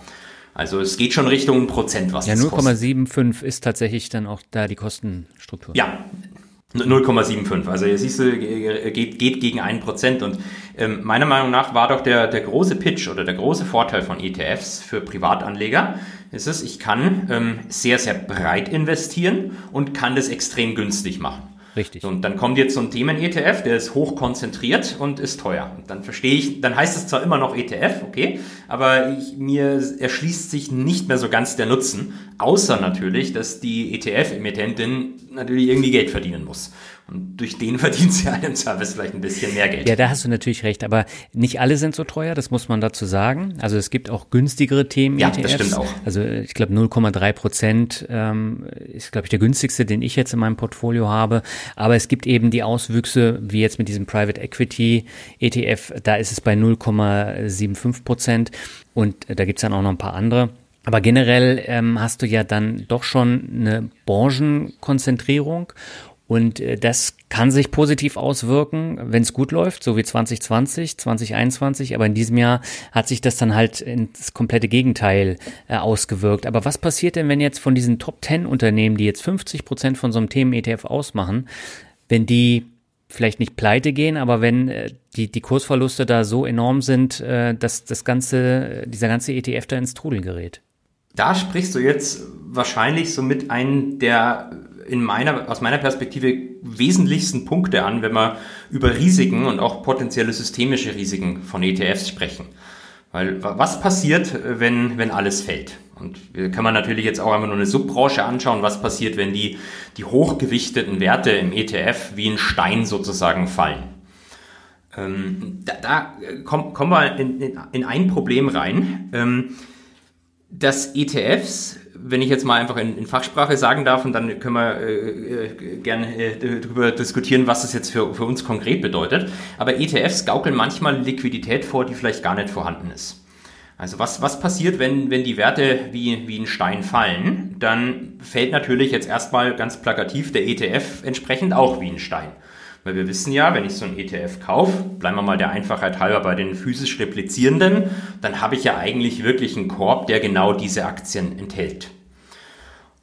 Also es geht schon Richtung Prozent, was ja, 0,75 ist tatsächlich dann auch da die Kostenstruktur. Ja, 0,75. Also hier siehst geht, geht gegen 1%. Und ähm, meiner Meinung nach war doch der, der große Pitch oder der große Vorteil von ETFs für Privatanleger, ist es, ich kann ähm, sehr, sehr breit investieren und kann das extrem günstig machen. Richtig. und dann kommt jetzt so ein Themen-ETF, der ist hoch konzentriert und ist teuer. Und dann verstehe ich, dann heißt es zwar immer noch ETF, okay, aber ich, mir erschließt sich nicht mehr so ganz der Nutzen, außer natürlich, dass die ETF-Emittentin natürlich irgendwie Geld verdienen muss. Und durch den verdient sie halt im Service vielleicht ein bisschen mehr Geld. Ja, da hast du natürlich recht, aber nicht alle sind so teuer, das muss man dazu sagen. Also es gibt auch günstigere Themen. Ja, ETFs. das stimmt auch. Also ich glaube 0,3 Prozent ähm, ist, glaube ich, der günstigste, den ich jetzt in meinem Portfolio habe. Aber es gibt eben die Auswüchse, wie jetzt mit diesem Private Equity ETF, da ist es bei 0,75 Prozent. Und da gibt's dann auch noch ein paar andere. Aber generell ähm, hast du ja dann doch schon eine Branchenkonzentrierung und äh, das kann sich positiv auswirken, wenn es gut läuft, so wie 2020, 2021. Aber in diesem Jahr hat sich das dann halt ins komplette Gegenteil äh, ausgewirkt. Aber was passiert denn, wenn jetzt von diesen Top 10 Unternehmen, die jetzt 50 Prozent von so einem Themen-ETF ausmachen, wenn die vielleicht nicht pleite gehen, aber wenn äh, die, die Kursverluste da so enorm sind, äh, dass das ganze, dieser ganze ETF da ins Trudel gerät? Da sprichst du jetzt wahrscheinlich somit einen der in meiner, aus meiner Perspektive wesentlichsten Punkte an, wenn wir über Risiken und auch potenzielle systemische Risiken von ETFs sprechen. Weil was passiert, wenn, wenn alles fällt? Und kann man natürlich jetzt auch einfach nur eine Subbranche anschauen, was passiert, wenn die, die hochgewichteten Werte im ETF wie ein Stein sozusagen fallen. Ähm, da da kommen, kommen wir in, in, in ein Problem rein. Ähm, dass ETFs wenn ich jetzt mal einfach in, in, Fachsprache sagen darf, und dann können wir äh, äh, gerne äh, darüber diskutieren, was das jetzt für, für uns konkret bedeutet. Aber ETFs gaukeln manchmal Liquidität vor, die vielleicht gar nicht vorhanden ist. Also was, was passiert, wenn, wenn die Werte wie, wie ein Stein fallen? Dann fällt natürlich jetzt erstmal ganz plakativ der ETF entsprechend auch wie ein Stein. Weil wir wissen ja, wenn ich so ein ETF kaufe, bleiben wir mal der Einfachheit halber bei den physisch replizierenden, dann habe ich ja eigentlich wirklich einen Korb, der genau diese Aktien enthält.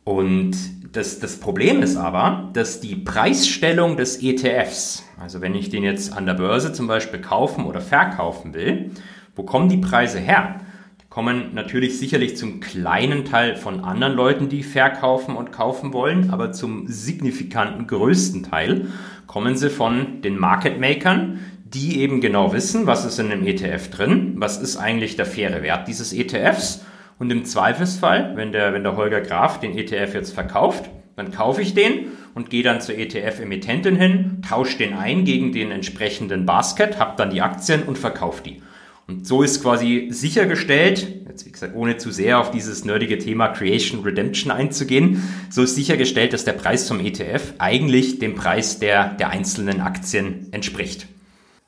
Und das, das Problem ist aber, dass die Preisstellung des ETFs, also wenn ich den jetzt an der Börse zum Beispiel kaufen oder verkaufen will, wo kommen die Preise her? Die kommen natürlich sicherlich zum kleinen Teil von anderen Leuten, die verkaufen und kaufen wollen, aber zum signifikanten größten Teil kommen sie von den Market Makern, die eben genau wissen, was ist in einem ETF drin, was ist eigentlich der faire Wert dieses ETFs und im Zweifelsfall, wenn der, wenn der Holger Graf den ETF jetzt verkauft, dann kaufe ich den und gehe dann zur ETF-Emittentin hin, tausche den ein gegen den entsprechenden Basket, habe dann die Aktien und verkaufe die. Und so ist quasi sichergestellt, jetzt wie gesagt, ohne zu sehr auf dieses nerdige Thema Creation Redemption einzugehen, so ist sichergestellt, dass der Preis zum ETF eigentlich dem Preis der, der einzelnen Aktien entspricht.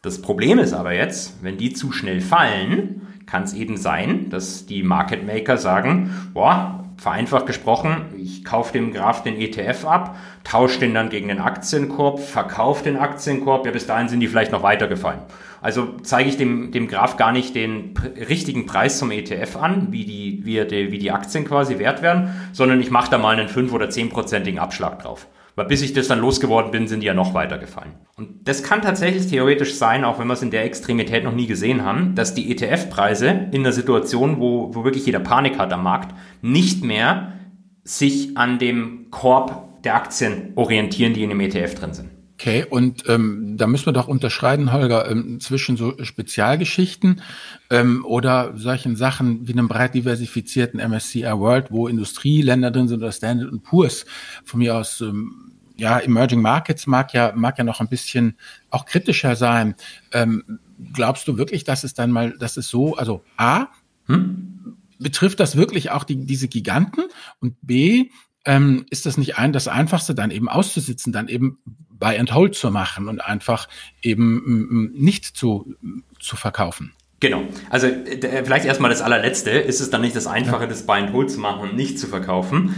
Das Problem ist aber jetzt, wenn die zu schnell fallen, kann es eben sein, dass die Market Maker sagen, boah, vereinfacht gesprochen, ich kaufe dem Graf den ETF ab, tausche den dann gegen den Aktienkorb, verkaufe den Aktienkorb, ja bis dahin sind die vielleicht noch weitergefallen. Also zeige ich dem, dem Graf gar nicht den richtigen Preis zum ETF an, wie die, wie, die, wie die Aktien quasi wert werden, sondern ich mache da mal einen 5- oder 10-prozentigen Abschlag drauf. Weil bis ich das dann losgeworden bin, sind die ja noch weiter gefallen. Und das kann tatsächlich theoretisch sein, auch wenn wir es in der Extremität noch nie gesehen haben, dass die ETF-Preise in einer Situation, wo, wo wirklich jeder Panik hat am Markt, nicht mehr sich an dem Korb der Aktien orientieren, die in dem ETF drin sind. Okay, und ähm, da müssen wir doch unterscheiden, Holger, ähm, zwischen so Spezialgeschichten ähm, oder solchen Sachen wie einem breit diversifizierten MSCI World, wo Industrieländer drin sind oder Standard Poor's von mir aus ähm, ja, Emerging Markets mag ja, mag ja noch ein bisschen auch kritischer sein. Ähm, glaubst du wirklich, dass es dann mal, dass es so, also A, hm? betrifft das wirklich auch die, diese Giganten? Und B, ähm, ist das nicht ein, das Einfachste, dann eben auszusitzen, dann eben Buy and Hold zu machen und einfach eben nicht zu, zu verkaufen? Genau. Also vielleicht erstmal das allerletzte. Ist es dann nicht das Einfache, das Buy and Hold zu machen und nicht zu verkaufen?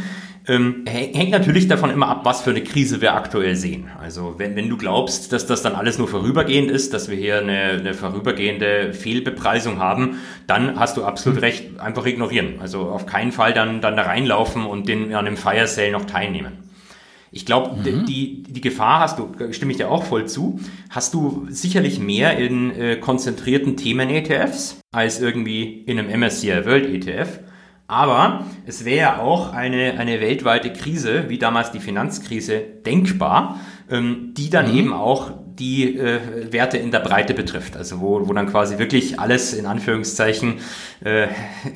Ähm, hängt natürlich davon immer ab, was für eine Krise wir aktuell sehen. Also wenn, wenn du glaubst, dass das dann alles nur vorübergehend ist, dass wir hier eine, eine vorübergehende Fehlbepreisung haben, dann hast du absolut recht, einfach ignorieren. Also auf keinen Fall dann, dann da reinlaufen und den, an dem Fire Sale noch teilnehmen. Ich glaube, mhm. die, die Gefahr hast du, stimme ich dir auch voll zu, hast du sicherlich mehr in äh, konzentrierten Themen-ETFs als irgendwie in einem MSCI World ETF. Aber es wäre auch eine, eine weltweite Krise, wie damals die Finanzkrise, denkbar, ähm, die dann mhm. eben auch die äh, Werte in der Breite betrifft. Also wo, wo dann quasi wirklich alles in Anführungszeichen äh,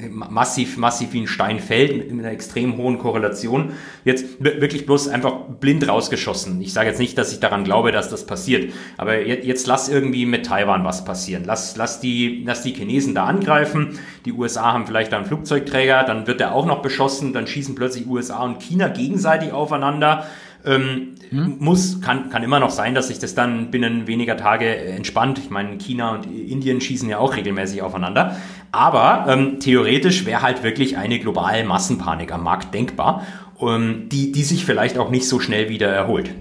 massiv, massiv wie ein Stein fällt, mit, einer extrem hohen Korrelation. Jetzt wirklich bloß einfach blind rausgeschossen. Ich sage jetzt nicht, dass ich daran glaube, dass das passiert, aber jetzt, jetzt lass irgendwie mit Taiwan was passieren. Lass, lass, die, lass die Chinesen da angreifen. Die USA haben vielleicht da einen Flugzeugträger, dann wird der auch noch beschossen, dann schießen plötzlich USA und China gegenseitig aufeinander. Ähm, hm? Muss, kann, kann immer noch sein, dass sich das dann binnen weniger Tage entspannt. Ich meine, China und Indien schießen ja auch regelmäßig aufeinander. Aber ähm, theoretisch wäre halt wirklich eine globale Massenpanik am Markt denkbar, ähm, die, die sich vielleicht auch nicht so schnell wieder erholt.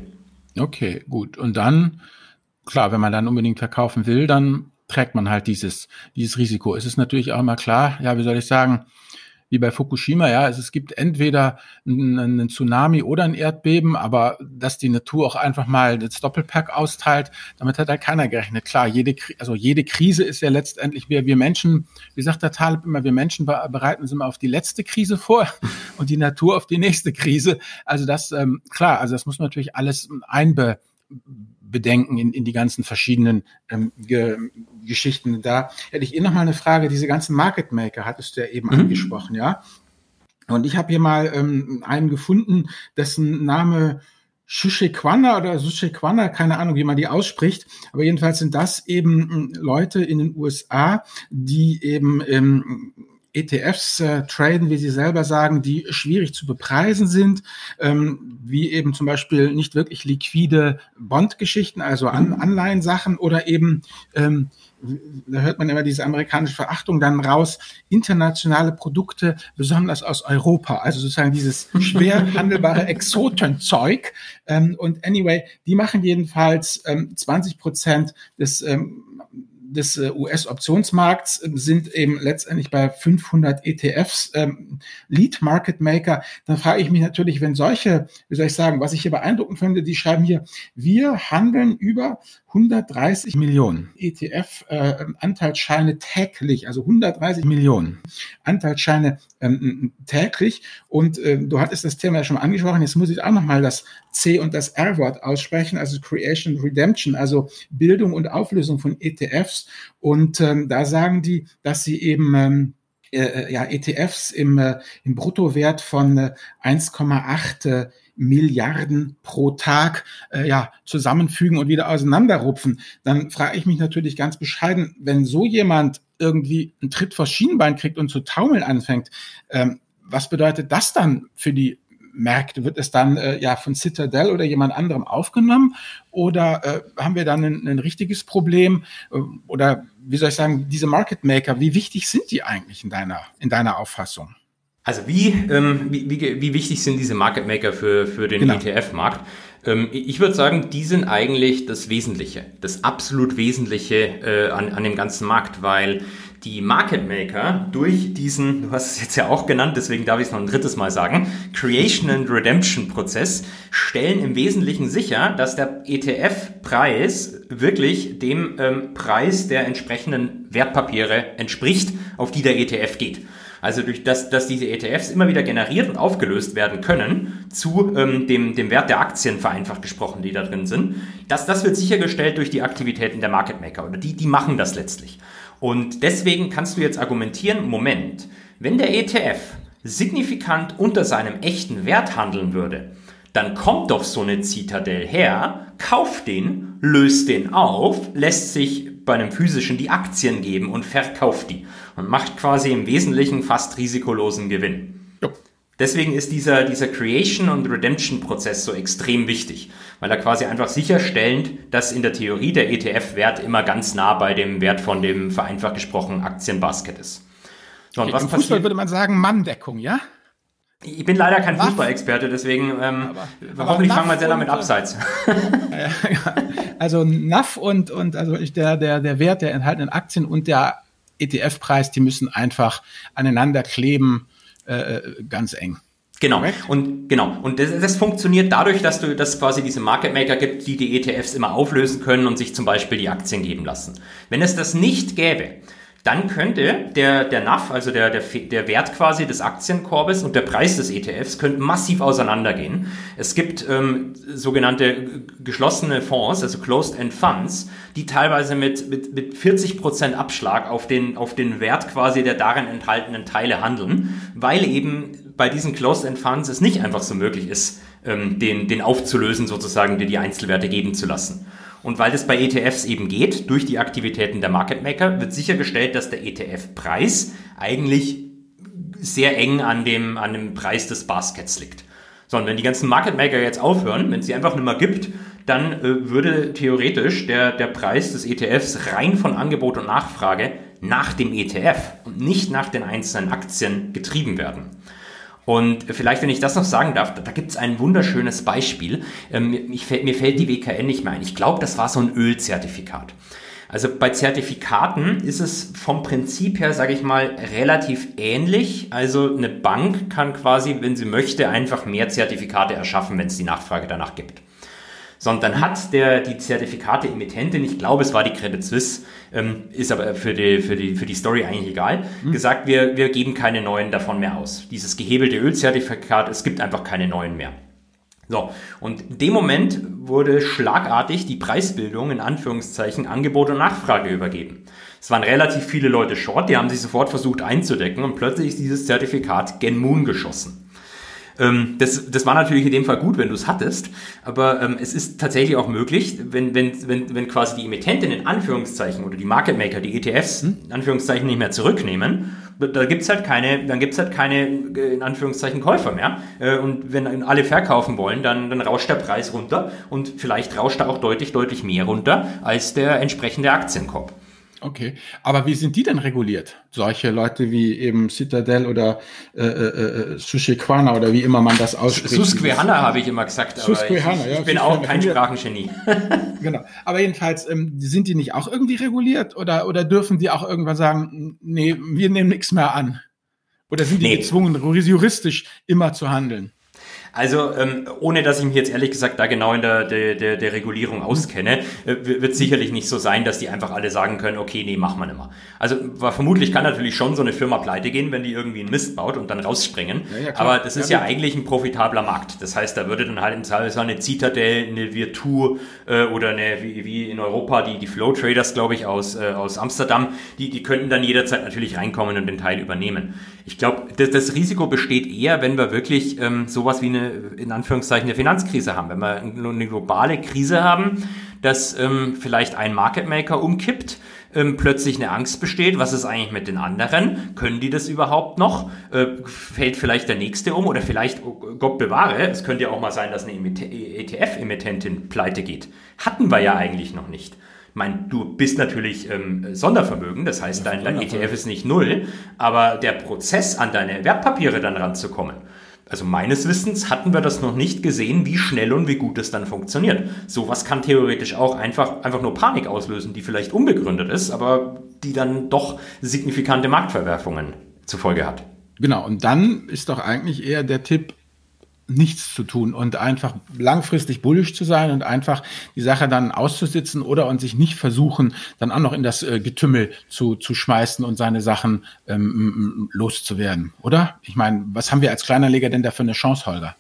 Okay, gut. Und dann, klar, wenn man dann unbedingt verkaufen will, dann trägt man halt dieses, dieses Risiko. Es ist natürlich auch immer klar, ja, wie soll ich sagen, wie bei Fukushima. Ja, es gibt entweder einen, Tsunami oder ein Erdbeben, aber dass die Natur auch einfach mal das Doppelpack austeilt, damit hat ja keiner gerechnet. Klar, jede, also jede Krise ist ja letztendlich, wir, wir Menschen, wie sagt der Taleb immer, wir Menschen bereiten uns immer auf die letzte Krise vor und die Natur auf die nächste Krise. Also das, ähm, klar, also das muss man natürlich alles einbe bedenken in, in die ganzen verschiedenen ähm, Ge Geschichten. Da hätte ich eh noch mal eine Frage. Diese ganzen Market Maker hattest du ja eben mhm. angesprochen, ja. Und ich habe hier mal ähm, einen gefunden, dessen Name Shushequana oder Sushequana, keine Ahnung, wie man die ausspricht. Aber jedenfalls sind das eben hm, Leute in den USA, die eben ähm, ETFs äh, traden, wie Sie selber sagen, die schwierig zu bepreisen sind, ähm, wie eben zum Beispiel nicht wirklich liquide Bondgeschichten, also An mhm. Anleihensachen oder eben ähm, da hört man immer diese amerikanische Verachtung dann raus, internationale Produkte, besonders aus Europa, also sozusagen dieses schwer handelbare Exotenzeug. Ähm, und anyway, die machen jedenfalls ähm, 20 Prozent des ähm, des äh, US-Optionsmarkts ähm, sind eben letztendlich bei 500 ETFs ähm, Lead Market Maker. Dann frage ich mich natürlich, wenn solche, wie soll ich sagen, was ich hier beeindruckend finde, die schreiben hier, wir handeln über 130 Millionen ETF-Anteilsscheine äh, täglich, also 130 Millionen Anteilsscheine ähm, täglich. Und äh, du hattest das Thema ja schon angesprochen. Jetzt muss ich auch nochmal das C und das R-Wort aussprechen, also Creation Redemption, also Bildung und Auflösung von ETFs. Und ähm, da sagen die, dass sie eben ähm, äh, ja, ETFs im, äh, im Bruttowert von äh, 1,8 Milliarden pro Tag äh, ja, zusammenfügen und wieder auseinanderrupfen, dann frage ich mich natürlich ganz bescheiden, wenn so jemand irgendwie einen Tritt vors Schienbein kriegt und zu taumeln anfängt, ähm, was bedeutet das dann für die Märkte? Wird es dann äh, ja von Citadel oder jemand anderem aufgenommen oder äh, haben wir dann ein, ein richtiges Problem äh, oder wie soll ich sagen, diese Market Maker, wie wichtig sind die eigentlich in deiner in deiner Auffassung? Also wie, ähm, wie, wie, wie wichtig sind diese Market Maker für, für den genau. ETF-Markt? Ähm, ich würde sagen, die sind eigentlich das Wesentliche, das absolut Wesentliche äh, an, an dem ganzen Markt, weil die Market Maker durch diesen, du hast es jetzt ja auch genannt, deswegen darf ich es noch ein drittes Mal sagen, Creation and Redemption Prozess stellen im Wesentlichen sicher, dass der ETF-Preis wirklich dem ähm, Preis der entsprechenden Wertpapiere entspricht, auf die der ETF geht. Also durch das, dass diese ETFs immer wieder generiert und aufgelöst werden können zu ähm, dem, dem Wert der Aktien vereinfacht gesprochen, die da drin sind. Das, das wird sichergestellt durch die Aktivitäten der Market Maker oder die, die machen das letztlich. Und deswegen kannst du jetzt argumentieren, Moment, wenn der ETF signifikant unter seinem echten Wert handeln würde, dann kommt doch so eine Zitadelle her, kauft den, löst den auf, lässt sich bei einem physischen die Aktien geben und verkauft die und macht quasi im Wesentlichen fast risikolosen Gewinn. Ja. Deswegen ist dieser, dieser Creation- und Redemption-Prozess so extrem wichtig, weil er quasi einfach sicherstellend, dass in der Theorie der ETF-Wert immer ganz nah bei dem Wert von dem vereinfacht gesprochen Aktienbasket ist. So, was Im Fußball passiert? würde man sagen Manndeckung, ja? Ich bin leider kein Fußballexperte, deswegen ähm, aber, hoffentlich fangen wir sehr damit abseits. also NAF und, und also der, der, der Wert der enthaltenen Aktien und der ETF-Preis, die müssen einfach aneinander kleben, äh, äh ganz eng. Genau. Und genau. Und das, das, funktioniert dadurch, dass du, dass quasi diese Market Maker gibt, die die ETFs immer auflösen können und sich zum Beispiel die Aktien geben lassen. Wenn es das nicht gäbe, dann könnte der, der NAV, also der, der, der Wert quasi des Aktienkorbes und der Preis des ETFs könnten massiv auseinandergehen. Es gibt ähm, sogenannte geschlossene Fonds, also Closed-End Funds, die teilweise mit, mit, mit 40% Abschlag auf den, auf den Wert quasi der darin enthaltenen Teile handeln, weil eben bei diesen Closed-End Funds es nicht einfach so möglich ist, ähm, den, den aufzulösen, sozusagen, dir die Einzelwerte geben zu lassen. Und weil das bei ETFs eben geht, durch die Aktivitäten der Market Maker, wird sichergestellt, dass der ETF-Preis eigentlich sehr eng an dem, an dem Preis des Baskets liegt. So, und wenn die ganzen Market Maker jetzt aufhören, wenn es sie einfach nicht mehr gibt, dann äh, würde theoretisch der, der Preis des ETFs rein von Angebot und Nachfrage nach dem ETF und nicht nach den einzelnen Aktien getrieben werden. Und vielleicht, wenn ich das noch sagen darf, da, da gibt es ein wunderschönes Beispiel. Ähm, ich, mir fällt die WKN nicht mehr ein. Ich glaube, das war so ein Ölzertifikat. Also bei Zertifikaten ist es vom Prinzip her, sage ich mal, relativ ähnlich. Also eine Bank kann quasi, wenn sie möchte, einfach mehr Zertifikate erschaffen, wenn es die Nachfrage danach gibt. Sondern hat der die Zertifikate-Emittentin, ich glaube, es war die Credit Suisse, ähm, ist aber für die, für, die, für die Story eigentlich egal, mhm. gesagt, wir, wir geben keine neuen davon mehr aus. Dieses gehebelte Ölzertifikat, es gibt einfach keine neuen mehr. So, und in dem Moment wurde schlagartig die Preisbildung in Anführungszeichen Angebot und Nachfrage übergeben. Es waren relativ viele Leute short, die haben sich sofort versucht einzudecken und plötzlich ist dieses Zertifikat gen Moon geschossen. Ähm, das, das war natürlich in dem Fall gut, wenn du es hattest, aber ähm, es ist tatsächlich auch möglich, wenn, wenn, wenn, wenn quasi die Emittentin in Anführungszeichen oder die Market Maker, die ETFs hm? in Anführungszeichen nicht mehr zurücknehmen, da gibt's halt keine, dann gibt's halt keine, äh, in Anführungszeichen, Käufer mehr. Äh, und wenn alle verkaufen wollen, dann, dann rauscht der Preis runter und vielleicht rauscht er auch deutlich, deutlich mehr runter als der entsprechende Aktienkorb. Okay, aber wie sind die denn reguliert? Solche Leute wie eben Citadel oder äh, äh, äh Susquehanna oder wie immer man das ausspricht. Susquehanna habe ich immer gesagt, aber Susquehanna, ich, ich ja, bin auch kein Sprachengenie. genau, aber jedenfalls ähm, sind die nicht auch irgendwie reguliert oder oder dürfen die auch irgendwann sagen, nee, wir nehmen nichts mehr an? Oder sind die nee. gezwungen, juristisch immer zu handeln? Also, ähm, ohne dass ich mich jetzt ehrlich gesagt da genau in der, der, der, der Regulierung auskenne, äh, wird sicherlich nicht so sein, dass die einfach alle sagen können, okay, nee, mach mal nicht mehr. Also, vermutlich kann natürlich schon so eine Firma pleite gehen, wenn die irgendwie einen Mist baut und dann rausspringen. Ja, ja, Aber das ist ja, ja eigentlich ein profitabler Markt. Das heißt, da würde dann halt im Zweifelsfall eine Citadel, eine Virtu äh, oder eine, wie, wie in Europa, die, die Flow Traders, glaube ich, aus, äh, aus Amsterdam, die, die könnten dann jederzeit natürlich reinkommen und den Teil übernehmen. Ich glaube, das, das Risiko besteht eher, wenn wir wirklich ähm, sowas wie eine in Anführungszeichen, eine Finanzkrise haben. Wenn wir eine globale Krise haben, dass ähm, vielleicht ein Market Maker umkippt, ähm, plötzlich eine Angst besteht, was ist eigentlich mit den anderen? Können die das überhaupt noch? Äh, fällt vielleicht der nächste um oder vielleicht, oh Gott bewahre, es könnte ja auch mal sein, dass eine ETF-Emittentin pleite geht. Hatten wir ja eigentlich noch nicht. Ich meine, du bist natürlich ähm, Sondervermögen, das heißt, dein, dein ETF ist nicht null, aber der Prozess, an deine Wertpapiere dann ranzukommen, also meines Wissens hatten wir das noch nicht gesehen, wie schnell und wie gut es dann funktioniert. Sowas kann theoretisch auch einfach, einfach nur Panik auslösen, die vielleicht unbegründet ist, aber die dann doch signifikante Marktverwerfungen zur Folge hat. Genau, und dann ist doch eigentlich eher der Tipp, nichts zu tun und einfach langfristig bullisch zu sein und einfach die Sache dann auszusitzen oder und sich nicht versuchen, dann auch noch in das äh, Getümmel zu, zu schmeißen und seine Sachen ähm, loszuwerden, oder? Ich meine, was haben wir als Kleinerleger denn da für eine Chance, Holger?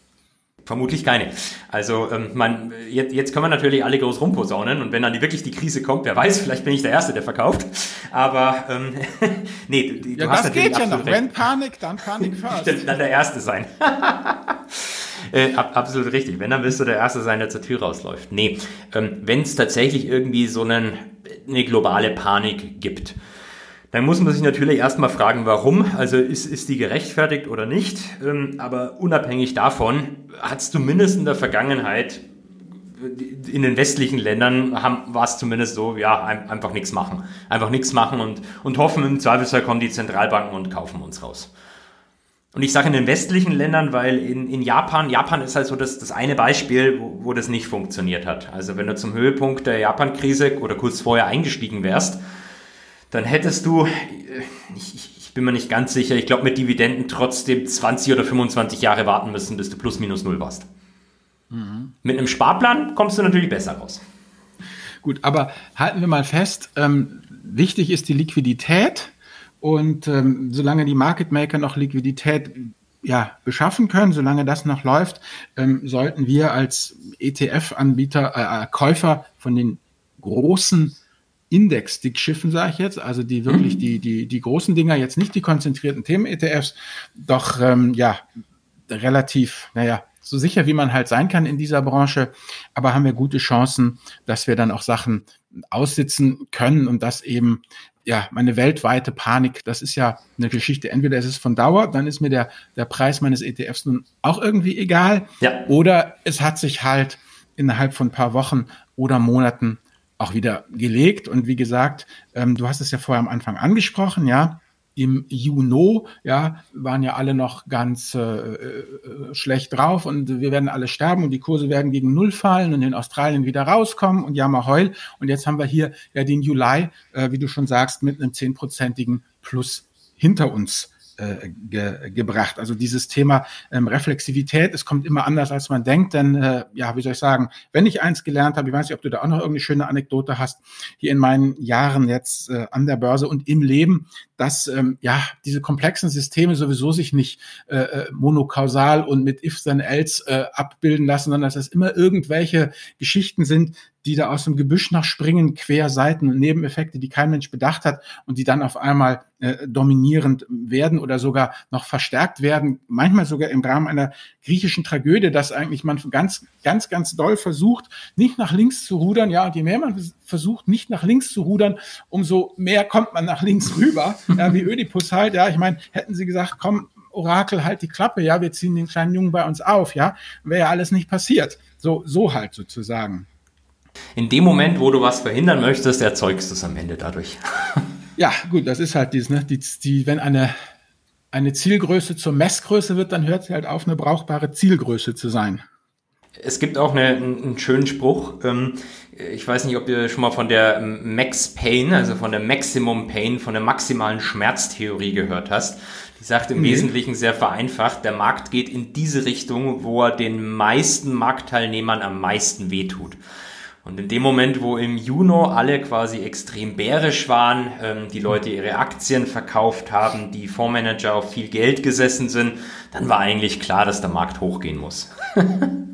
Vermutlich keine. Also ähm, man, jetzt, jetzt können wir natürlich alle groß rumposaunen und wenn dann die, wirklich die Krise kommt, wer weiß, vielleicht bin ich der Erste, der verkauft. Aber ähm, nee, du, ja, hast das geht ja noch. Recht. Wenn Panik, dann Panik first. dann der Erste sein. äh, ab, absolut richtig. Wenn, dann wirst du der Erste sein, der zur Tür rausläuft. Nee, ähm, wenn es tatsächlich irgendwie so einen, eine globale Panik gibt, dann muss man sich natürlich erstmal fragen, warum. Also ist, ist die gerechtfertigt oder nicht. Ähm, aber unabhängig davon hat es zumindest in der Vergangenheit in den westlichen Ländern war es zumindest so, ja, einfach nichts machen. Einfach nichts machen und, und hoffen, im Zweifelsfall kommen die Zentralbanken und kaufen uns raus. Und ich sage in den westlichen Ländern, weil in, in Japan, Japan ist halt so das, das eine Beispiel, wo, wo das nicht funktioniert hat. Also wenn du zum Höhepunkt der Japan-Krise oder kurz vorher eingestiegen wärst, dann hättest du, äh, ich, ich bin mir nicht ganz sicher, ich glaube mit Dividenden trotzdem 20 oder 25 Jahre warten müssen, bis du plus minus null warst. Mhm. Mit einem Sparplan kommst du natürlich besser raus. Gut, aber halten wir mal fest, ähm, wichtig ist die Liquidität und ähm, solange die Market Maker noch Liquidität ja, beschaffen können, solange das noch läuft, ähm, sollten wir als ETF-Anbieter, äh, äh, Käufer von den großen Index-Dickschiffen, sage ich jetzt, also die wirklich die, die, die großen Dinger, jetzt nicht die konzentrierten Themen-ETFs, doch ähm, ja, relativ, naja, so sicher wie man halt sein kann in dieser Branche, aber haben wir gute Chancen, dass wir dann auch Sachen aussitzen können und das eben ja, meine weltweite Panik, das ist ja eine Geschichte. Entweder ist es von Dauer, dann ist mir der, der Preis meines ETFs nun auch irgendwie egal. Ja. Oder es hat sich halt innerhalb von ein paar Wochen oder Monaten auch wieder gelegt. Und wie gesagt, ähm, du hast es ja vorher am Anfang angesprochen, ja. im Juni, ja, waren ja alle noch ganz äh, äh, schlecht drauf und wir werden alle sterben und die Kurse werden gegen Null fallen und in Australien wieder rauskommen und jammer heul. Und jetzt haben wir hier ja den Juli, äh, wie du schon sagst, mit einem zehnprozentigen Plus hinter uns äh, ge, gebracht. Also dieses Thema ähm, Reflexivität, es kommt immer anders, als man denkt. Denn äh, ja, wie soll ich sagen, wenn ich eins gelernt habe, ich weiß nicht, ob du da auch noch irgendeine schöne Anekdote hast, hier in meinen Jahren jetzt äh, an der Börse und im Leben, dass ähm, ja diese komplexen Systeme sowieso sich nicht äh, äh monokausal und mit ifs then else äh, abbilden lassen, sondern dass es immer irgendwelche Geschichten sind, die da aus dem Gebüsch nach springen, Querseiten und Nebeneffekte, die kein Mensch bedacht hat und die dann auf einmal äh, dominierend werden oder sogar noch verstärkt werden, manchmal sogar im Rahmen einer griechischen Tragödie, dass eigentlich man ganz, ganz, ganz doll versucht, nicht nach links zu rudern, ja, und je mehr man versucht, nicht nach links zu rudern, umso mehr kommt man nach links rüber, ja, wie Ödipus halt, ja, ich meine, hätten sie gesagt, komm, Orakel, halt die Klappe, ja, wir ziehen den kleinen Jungen bei uns auf, ja, wäre ja alles nicht passiert. So, so halt sozusagen. In dem Moment, wo du was verhindern möchtest, erzeugst du es am Ende dadurch. Ja, gut, das ist halt dies, ne? Die, die, wenn eine, eine Zielgröße zur Messgröße wird, dann hört sie halt auf, eine brauchbare Zielgröße zu sein. Es gibt auch eine, einen schönen Spruch. Ähm, ich weiß nicht, ob ihr schon mal von der Max Pain, also von der Maximum Pain, von der maximalen Schmerztheorie gehört hast. Die sagt im mhm. Wesentlichen sehr vereinfacht, der Markt geht in diese Richtung, wo er den meisten Marktteilnehmern am meisten wehtut. Und in dem Moment, wo im Juni alle quasi extrem bärisch waren, ähm, die Leute ihre Aktien verkauft haben, die Fondsmanager auf viel Geld gesessen sind, dann war eigentlich klar, dass der Markt hochgehen muss.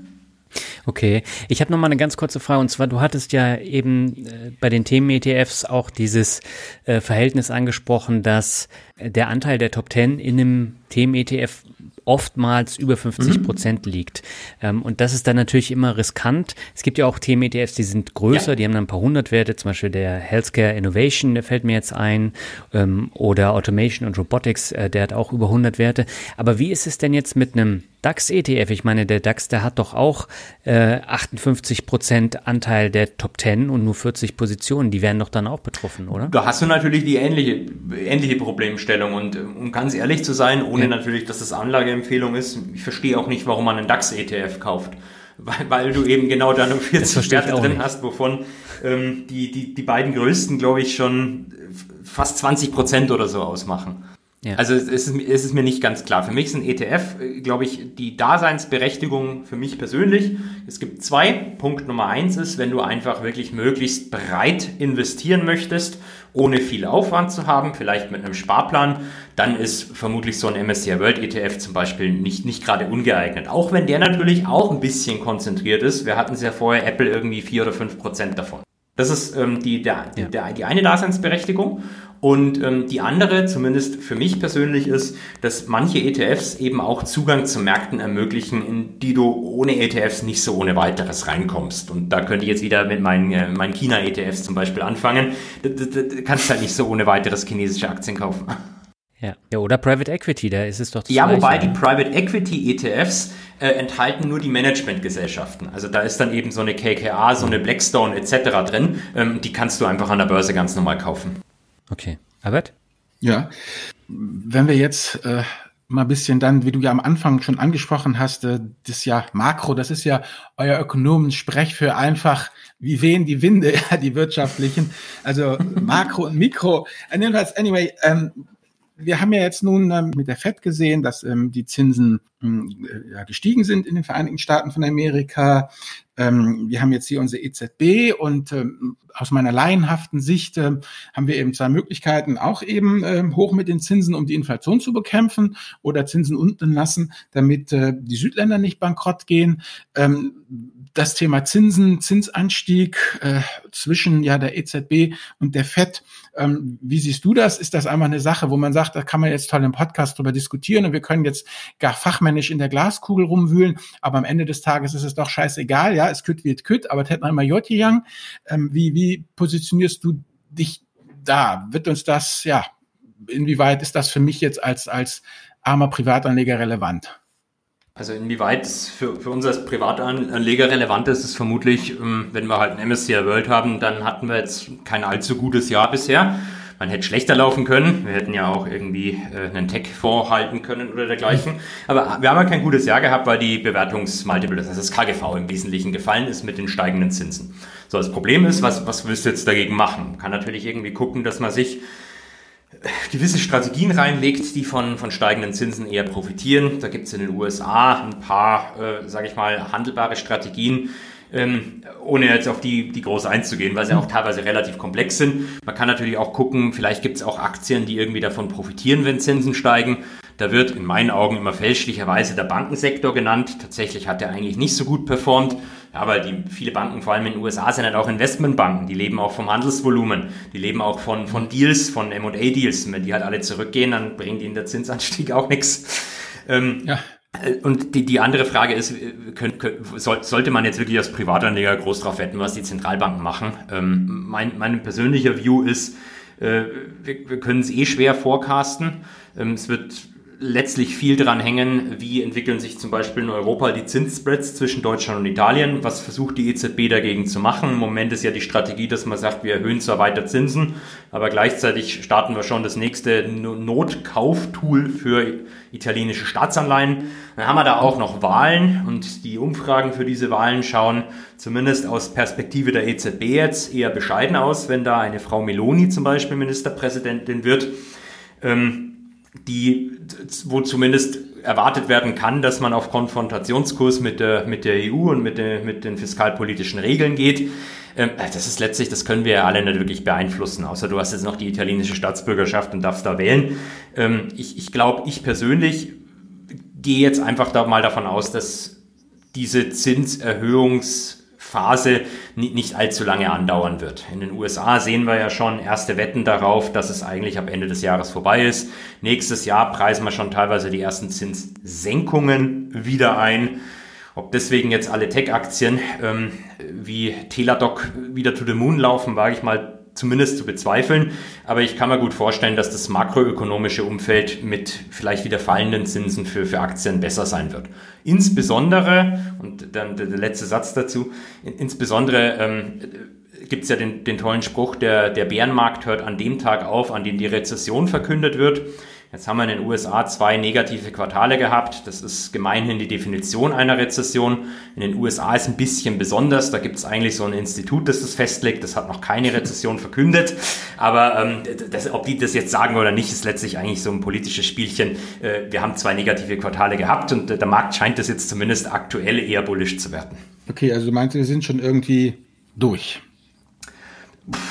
Okay, ich habe noch mal eine ganz kurze Frage und zwar du hattest ja eben äh, bei den Themen ETFs auch dieses äh, Verhältnis angesprochen, dass der Anteil der Top 10 in einem Themen ETF oftmals über 50 mhm. Prozent mhm. liegt. Ähm, und das ist dann natürlich immer riskant. Es gibt ja auch Themen-ETFs, die sind größer, ja. die haben dann ein paar hundert Werte, zum Beispiel der Healthcare Innovation, der fällt mir jetzt ein, ähm, oder Automation und Robotics, äh, der hat auch über 100 Werte. Aber wie ist es denn jetzt mit einem DAX-ETF? Ich meine, der DAX, der hat doch auch äh, 58 Prozent Anteil der Top 10 und nur 40 Positionen. Die werden doch dann auch betroffen, oder? Da hast du natürlich die ähnliche, ähnliche Problemstellung. Und um ganz ehrlich zu sein, ohne ja. natürlich, dass das Anlageempfehlung ist, ich verstehe auch nicht, warum man einen DAX-ETF kauft. Weil, weil du eben genau da nur 40 Werte drin nicht. hast, wovon ähm, die, die, die beiden größten, glaube ich, schon fast 20 Prozent oder so ausmachen. Ja. Also es ist, es ist mir nicht ganz klar. Für mich ist ein ETF, glaube ich, die Daseinsberechtigung für mich persönlich. Es gibt zwei. Punkt Nummer eins ist, wenn du einfach wirklich möglichst breit investieren möchtest, ohne viel Aufwand zu haben, vielleicht mit einem Sparplan, dann ist vermutlich so ein MSCI World ETF zum Beispiel nicht, nicht gerade ungeeignet. Auch wenn der natürlich auch ein bisschen konzentriert ist. Wir hatten es ja vorher, Apple irgendwie vier oder fünf Prozent davon. Das ist ähm, die, der, ja. der, die eine Daseinsberechtigung. Und ähm, die andere, zumindest für mich persönlich, ist, dass manche ETFs eben auch Zugang zu Märkten ermöglichen, in die du ohne ETFs nicht so ohne weiteres reinkommst. Und da könnte ich jetzt wieder mit meinen, äh, meinen China-ETFs zum Beispiel anfangen. Du, kannst halt nicht so ohne weiteres chinesische Aktien kaufen. Ja. ja, oder Private Equity, da ist es doch das Ja, Gleiche. wobei die Private Equity ETFs äh, enthalten nur die Managementgesellschaften. Also da ist dann eben so eine KKA, so eine Blackstone etc. drin. Ähm, die kannst du einfach an der Börse ganz normal kaufen. Okay. Albert? Ja. Wenn wir jetzt äh, mal ein bisschen dann, wie du ja am Anfang schon angesprochen hast, äh, das ja Makro, das ist ja euer Ökonomen-Sprech für einfach, wie wehen die Winde, die wirtschaftlichen, also Makro und Mikro. Jedenfalls, anyway, ähm, wir haben ja jetzt nun ähm, mit der FED gesehen, dass ähm, die Zinsen ähm, ja, gestiegen sind in den Vereinigten Staaten von Amerika. Ähm, wir haben jetzt hier unsere EZB und aus meiner laienhaften Sicht äh, haben wir eben zwei Möglichkeiten, auch eben äh, hoch mit den Zinsen, um die Inflation zu bekämpfen oder Zinsen unten lassen, damit äh, die Südländer nicht bankrott gehen. Das Thema Zinsen, Zinsanstieg äh, zwischen ja der EZB und der FED. Ähm, wie siehst du das? Ist das einmal eine Sache, wo man sagt, da kann man jetzt toll im Podcast drüber diskutieren und wir können jetzt gar fachmännisch in der Glaskugel rumwühlen, aber am Ende des Tages ist es doch scheißegal, ja, es kütt es kütt, aber hätten einmal Jotjang. Ähm, wie, wie positionierst du dich da? Wird uns das, ja, inwieweit ist das für mich jetzt als, als armer Privatanleger relevant? Also inwieweit es für, für uns als Privatanleger relevant ist, ist vermutlich, ähm, wenn wir halt ein MSCI World haben, dann hatten wir jetzt kein allzu gutes Jahr bisher. Man hätte schlechter laufen können. Wir hätten ja auch irgendwie äh, einen Tech-Fonds halten können oder dergleichen. Aber wir haben ja kein gutes Jahr gehabt, weil die Bewertungsmultiple, das heißt das KGV im Wesentlichen gefallen ist mit den steigenden Zinsen. So, das Problem ist, was, was willst du jetzt dagegen machen? Man kann natürlich irgendwie gucken, dass man sich gewisse Strategien reinlegt, die von, von steigenden Zinsen eher profitieren. Da gibt es in den USA ein paar, äh, sage ich mal, handelbare Strategien, ähm, ohne jetzt auf die, die groß einzugehen, weil sie auch teilweise relativ komplex sind. Man kann natürlich auch gucken, vielleicht gibt es auch Aktien, die irgendwie davon profitieren, wenn Zinsen steigen. Da wird in meinen Augen immer fälschlicherweise der Bankensektor genannt. Tatsächlich hat er eigentlich nicht so gut performt. Ja, weil die, viele Banken, vor allem in den USA, sind halt auch Investmentbanken. Die leben auch vom Handelsvolumen. Die leben auch von, von Deals, von M&A-Deals. Wenn die halt alle zurückgehen, dann bringt ihnen der Zinsanstieg auch nichts. Ähm, ja. Äh, und die, die andere Frage ist, äh, könnt, könnt, soll, sollte man jetzt wirklich als Privatanleger groß drauf wetten, was die Zentralbanken machen? Ähm, mein, mein persönlicher View ist, äh, wir, wir können es eh schwer forecasten. Ähm, es wird letztlich viel dran hängen, wie entwickeln sich zum Beispiel in Europa die Zinsspreads zwischen Deutschland und Italien. Was versucht die EZB dagegen zu machen? Im Moment ist ja die Strategie, dass man sagt, wir erhöhen zwar weiter Zinsen, aber gleichzeitig starten wir schon das nächste Notkauftool für italienische Staatsanleihen. Dann haben wir da auch noch Wahlen und die Umfragen für diese Wahlen schauen zumindest aus Perspektive der EZB jetzt eher bescheiden aus, wenn da eine Frau Meloni zum Beispiel Ministerpräsidentin wird. Ähm, die, wo zumindest erwartet werden kann, dass man auf Konfrontationskurs mit der, mit der EU und mit, der, mit den fiskalpolitischen Regeln geht. Ähm, das ist letztlich, das können wir ja alle nicht wirklich beeinflussen, außer du hast jetzt noch die italienische Staatsbürgerschaft und darfst da wählen. Ähm, ich ich glaube, ich persönlich gehe jetzt einfach da mal davon aus, dass diese Zinserhöhungs- Phase nicht allzu lange andauern wird. In den USA sehen wir ja schon erste Wetten darauf, dass es eigentlich ab Ende des Jahres vorbei ist. Nächstes Jahr preisen wir schon teilweise die ersten Zinssenkungen wieder ein. Ob deswegen jetzt alle Tech-Aktien ähm, wie Teladoc wieder to the moon laufen, wage ich mal zumindest zu bezweifeln. Aber ich kann mir gut vorstellen, dass das makroökonomische Umfeld mit vielleicht wieder fallenden Zinsen für, für Aktien besser sein wird. Insbesondere, und dann der, der letzte Satz dazu, insbesondere ähm, gibt es ja den, den tollen Spruch, der, der Bärenmarkt hört an dem Tag auf, an dem die Rezession verkündet wird. Jetzt haben wir in den USA zwei negative Quartale gehabt. Das ist gemeinhin die Definition einer Rezession. In den USA ist ein bisschen besonders. Da gibt es eigentlich so ein Institut, das das festlegt. Das hat noch keine Rezession verkündet. Aber ähm, das, ob die das jetzt sagen oder nicht, ist letztlich eigentlich so ein politisches Spielchen. Äh, wir haben zwei negative Quartale gehabt und äh, der Markt scheint das jetzt zumindest aktuell eher bullisch zu werden. Okay, also du meinst, wir sind schon irgendwie durch.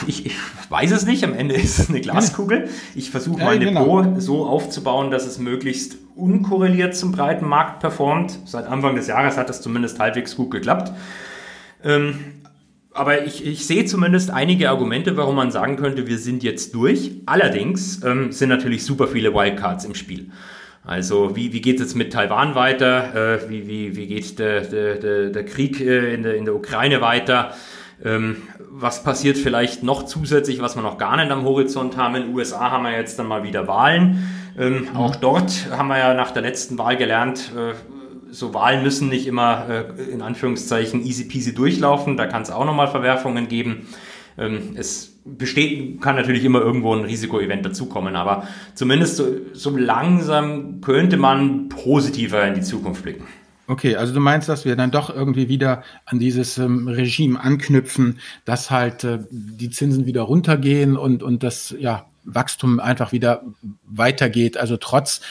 Ich, ich, weiß es nicht, am Ende ist es eine Glaskugel. Ich versuche mein ja, genau. Depot so aufzubauen, dass es möglichst unkorreliert zum breiten Markt performt. Seit Anfang des Jahres hat das zumindest halbwegs gut geklappt. Ähm, aber ich, ich sehe zumindest einige Argumente, warum man sagen könnte, wir sind jetzt durch. Allerdings ähm, sind natürlich super viele Wildcards im Spiel. Also wie, wie geht es jetzt mit Taiwan weiter? Äh, wie, wie, wie geht der, der, der, Krieg äh, in, der, in der Ukraine weiter? Ähm, was passiert vielleicht noch zusätzlich, was wir noch gar nicht am Horizont haben? In den USA haben wir jetzt dann mal wieder Wahlen. Ähm, mhm. Auch dort haben wir ja nach der letzten Wahl gelernt, äh, so Wahlen müssen nicht immer äh, in Anführungszeichen easy peasy durchlaufen. Da kann es auch nochmal Verwerfungen geben. Ähm, es besteht, kann natürlich immer irgendwo ein Risikoevent dazukommen, aber zumindest so, so langsam könnte man positiver in die Zukunft blicken. Okay, also du meinst, dass wir dann doch irgendwie wieder an dieses ähm, Regime anknüpfen, dass halt äh, die Zinsen wieder runtergehen und, und das ja, Wachstum einfach wieder weitergeht. Also trotz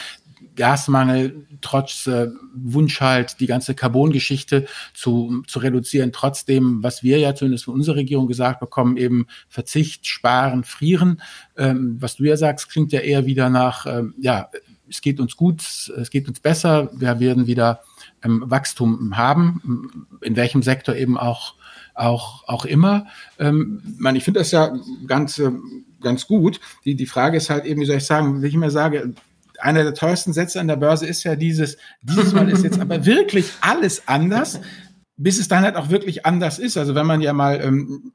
Gasmangel, trotz äh, Wunsch halt, die ganze Carbon-Geschichte zu, zu reduzieren, trotzdem, was wir ja zumindest von unserer Regierung gesagt bekommen, eben Verzicht, Sparen, Frieren. Ähm, was du ja sagst, klingt ja eher wieder nach, ähm, ja, es geht uns gut, es geht uns besser, wir werden wieder ähm, Wachstum haben, in welchem Sektor eben auch auch auch immer. Ähm, man, ich finde das ja ganz äh, ganz gut. Die die Frage ist halt eben, wie soll ich sagen, wie ich immer sage, einer der teuersten Sätze an der Börse ist ja dieses, dieses Mal ist jetzt aber wirklich alles anders, bis es dann halt auch wirklich anders ist. Also wenn man ja mal ähm,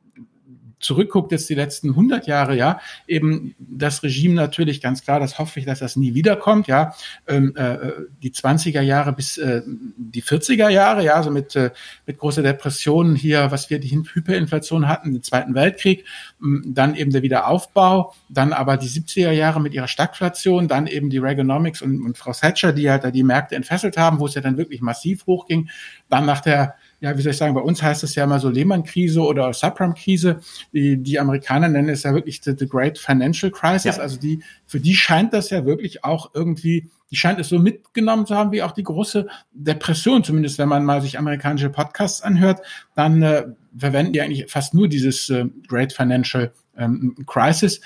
zurückguckt, jetzt die letzten 100 Jahre, ja, eben das Regime natürlich ganz klar, das hoffe ich, dass das nie wiederkommt, ja, ähm, äh, die 20er Jahre bis äh, die 40er Jahre, ja, so mit, äh, mit großer Depression hier, was wir die Hyperinflation hatten, den Zweiten Weltkrieg, dann eben der Wiederaufbau, dann aber die 70er Jahre mit ihrer Stagflation, dann eben die Reaganomics und, und Frau Thatcher, die halt da die Märkte entfesselt haben, wo es ja dann wirklich massiv hochging, dann nach der ja, wie soll ich sagen, bei uns heißt es ja immer so Lehman-Krise oder Subprime-Krise. Die, die Amerikaner nennen es ja wirklich the, the Great Financial Crisis. Ja. Also die, für die scheint das ja wirklich auch irgendwie, die scheint es so mitgenommen zu haben wie auch die große Depression. Zumindest wenn man mal sich amerikanische Podcasts anhört, dann äh, verwenden die eigentlich fast nur dieses äh, Great Financial ähm, Crisis.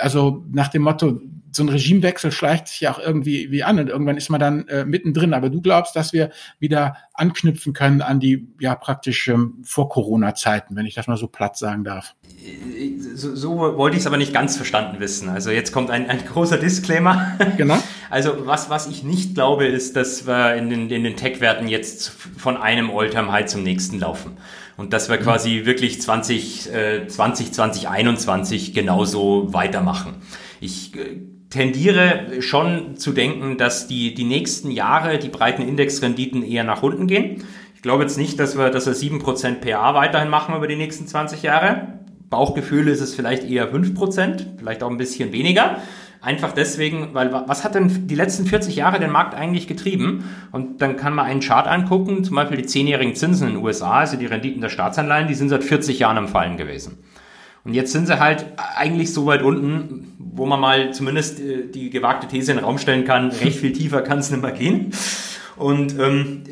Also nach dem Motto, so ein Regimewechsel schleicht sich ja auch irgendwie wie an und irgendwann ist man dann äh, mittendrin. Aber du glaubst, dass wir wieder anknüpfen können an die ja praktisch ähm, vor Corona-Zeiten, wenn ich das mal so platt sagen darf. So, so wollte ich es aber nicht ganz verstanden wissen. Also jetzt kommt ein, ein großer Disclaimer. Genau. Also was, was ich nicht glaube, ist, dass wir in den, in den Tech-Werten jetzt von einem All-Time-High zum nächsten laufen. Und dass wir quasi wirklich 20, äh, 20, 2021 genauso weitermachen. Ich äh, tendiere schon zu denken, dass die, die nächsten Jahre die breiten Indexrenditen eher nach unten gehen. Ich glaube jetzt nicht, dass wir, dass wir 7% PA weiterhin machen über die nächsten 20 Jahre. Bauchgefühl ist es vielleicht eher 5%, vielleicht auch ein bisschen weniger. Einfach deswegen, weil was hat denn die letzten 40 Jahre den Markt eigentlich getrieben? Und dann kann man einen Chart angucken, zum Beispiel die zehnjährigen Zinsen in den USA, also die Renditen der Staatsanleihen, die sind seit 40 Jahren am Fallen gewesen. Und jetzt sind sie halt eigentlich so weit unten, wo man mal zumindest äh, die gewagte These in den Raum stellen kann, recht viel tiefer kann es nicht mehr gehen. Und ähm,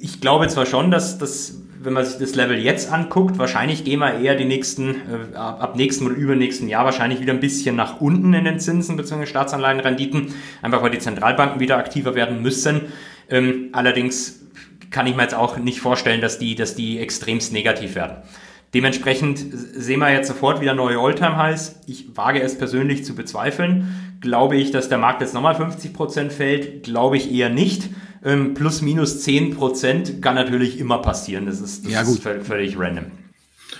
ich glaube zwar schon, dass, dass wenn man sich das Level jetzt anguckt, wahrscheinlich gehen wir eher die nächsten, äh, ab nächsten oder übernächsten Jahr wahrscheinlich wieder ein bisschen nach unten in den Zinsen bzw. Staatsanleihenrenditen, einfach weil die Zentralbanken wieder aktiver werden müssen. Ähm, allerdings kann ich mir jetzt auch nicht vorstellen, dass die, dass die extremst negativ werden. Dementsprechend sehen wir jetzt sofort wieder neue Alltime-Highs. Ich wage es persönlich zu bezweifeln. Glaube ich, dass der Markt jetzt nochmal 50 Prozent fällt? Glaube ich eher nicht. Ähm, plus minus 10 Prozent kann natürlich immer passieren. Das ist, das ja, ist völlig random.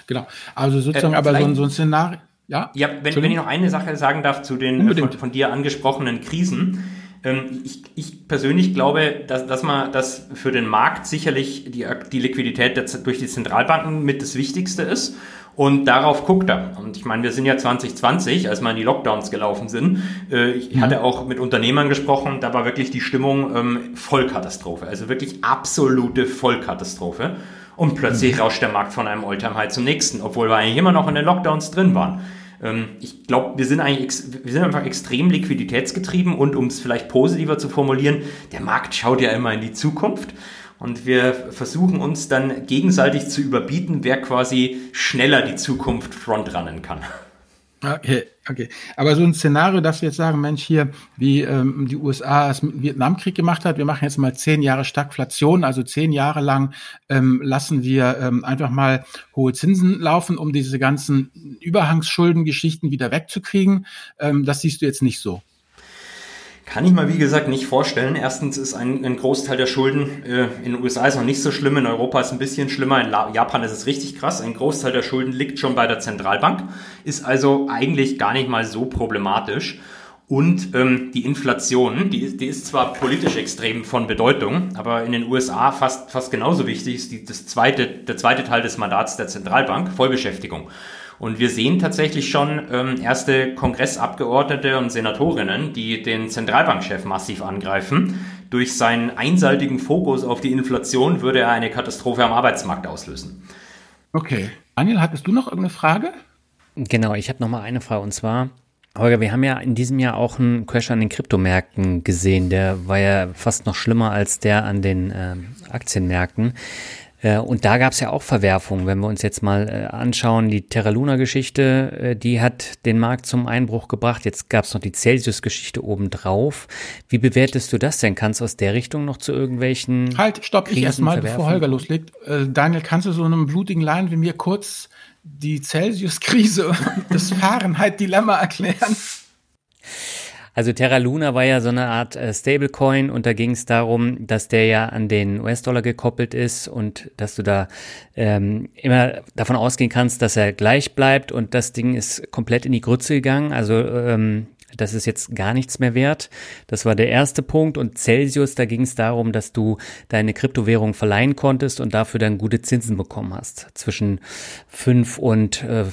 Genau. Also sozusagen äh, aber so ein, so ein Szenario. Ja, ja wenn, wenn ich noch eine Sache sagen darf zu den äh, von, von, dir angesprochenen Krisen. Ähm, ich, ich persönlich glaube, dass, dass man das für den Markt sicherlich die, die Liquidität der, durch die Zentralbanken mit das Wichtigste ist. Und darauf guckt er. Und ich meine, wir sind ja 2020, als mal in die Lockdowns gelaufen sind. Äh, ich hatte mhm. auch mit Unternehmern gesprochen, da war wirklich die Stimmung ähm, Vollkatastrophe. Also wirklich absolute Vollkatastrophe. Und plötzlich mhm. rauscht der Markt von einem Alltime High zum nächsten, obwohl wir eigentlich immer noch in den Lockdowns drin waren. Ähm, ich glaube, wir sind eigentlich, wir sind einfach extrem liquiditätsgetrieben und um es vielleicht positiver zu formulieren, der Markt schaut ja immer in die Zukunft. Und wir versuchen uns dann gegenseitig zu überbieten, wer quasi schneller die Zukunft frontrunnen kann. Okay, okay. Aber so ein Szenario, dass wir jetzt sagen, Mensch, hier, wie ähm, die USA es mit dem Vietnamkrieg gemacht hat, wir machen jetzt mal zehn Jahre Stagflation, also zehn Jahre lang ähm, lassen wir ähm, einfach mal hohe Zinsen laufen, um diese ganzen Überhangsschuldengeschichten wieder wegzukriegen. Ähm, das siehst du jetzt nicht so. Kann ich mir, wie gesagt, nicht vorstellen. Erstens ist ein, ein Großteil der Schulden äh, in den USA ist noch nicht so schlimm, in Europa ist es ein bisschen schlimmer, in La Japan ist es richtig krass. Ein Großteil der Schulden liegt schon bei der Zentralbank, ist also eigentlich gar nicht mal so problematisch. Und ähm, die Inflation, die, die ist zwar politisch extrem von Bedeutung, aber in den USA fast, fast genauso wichtig ist die, das zweite, der zweite Teil des Mandats der Zentralbank, Vollbeschäftigung. Und wir sehen tatsächlich schon ähm, erste Kongressabgeordnete und Senatorinnen, die den Zentralbankchef massiv angreifen. Durch seinen einseitigen Fokus auf die Inflation würde er eine Katastrophe am Arbeitsmarkt auslösen. Okay. Daniel, hattest du noch irgendeine Frage? Genau, ich habe noch mal eine Frage und zwar, Holger, wir haben ja in diesem Jahr auch einen Crash an den Kryptomärkten gesehen. Der war ja fast noch schlimmer als der an den äh, Aktienmärkten. Äh, und da gab es ja auch Verwerfungen. Wenn wir uns jetzt mal äh, anschauen, die Terra Luna-Geschichte, äh, die hat den Markt zum Einbruch gebracht. Jetzt gab es noch die Celsius-Geschichte obendrauf. Wie bewertest du das denn? Kannst du aus der Richtung noch zu irgendwelchen. Halt, stopp, Krisen ich erstmal, bevor Holger loslegt. Daniel, kannst du so einem blutigen Laien wie mir kurz die Celsius-Krise und das Fahrenheit-Dilemma erklären? Also Terra Luna war ja so eine Art äh, Stablecoin und da ging es darum, dass der ja an den US-Dollar gekoppelt ist und dass du da ähm, immer davon ausgehen kannst, dass er gleich bleibt und das Ding ist komplett in die Grütze gegangen. Also ähm, das ist jetzt gar nichts mehr wert. Das war der erste Punkt. Und Celsius, da ging es darum, dass du deine Kryptowährung verleihen konntest und dafür dann gute Zinsen bekommen hast. Zwischen 5 und äh,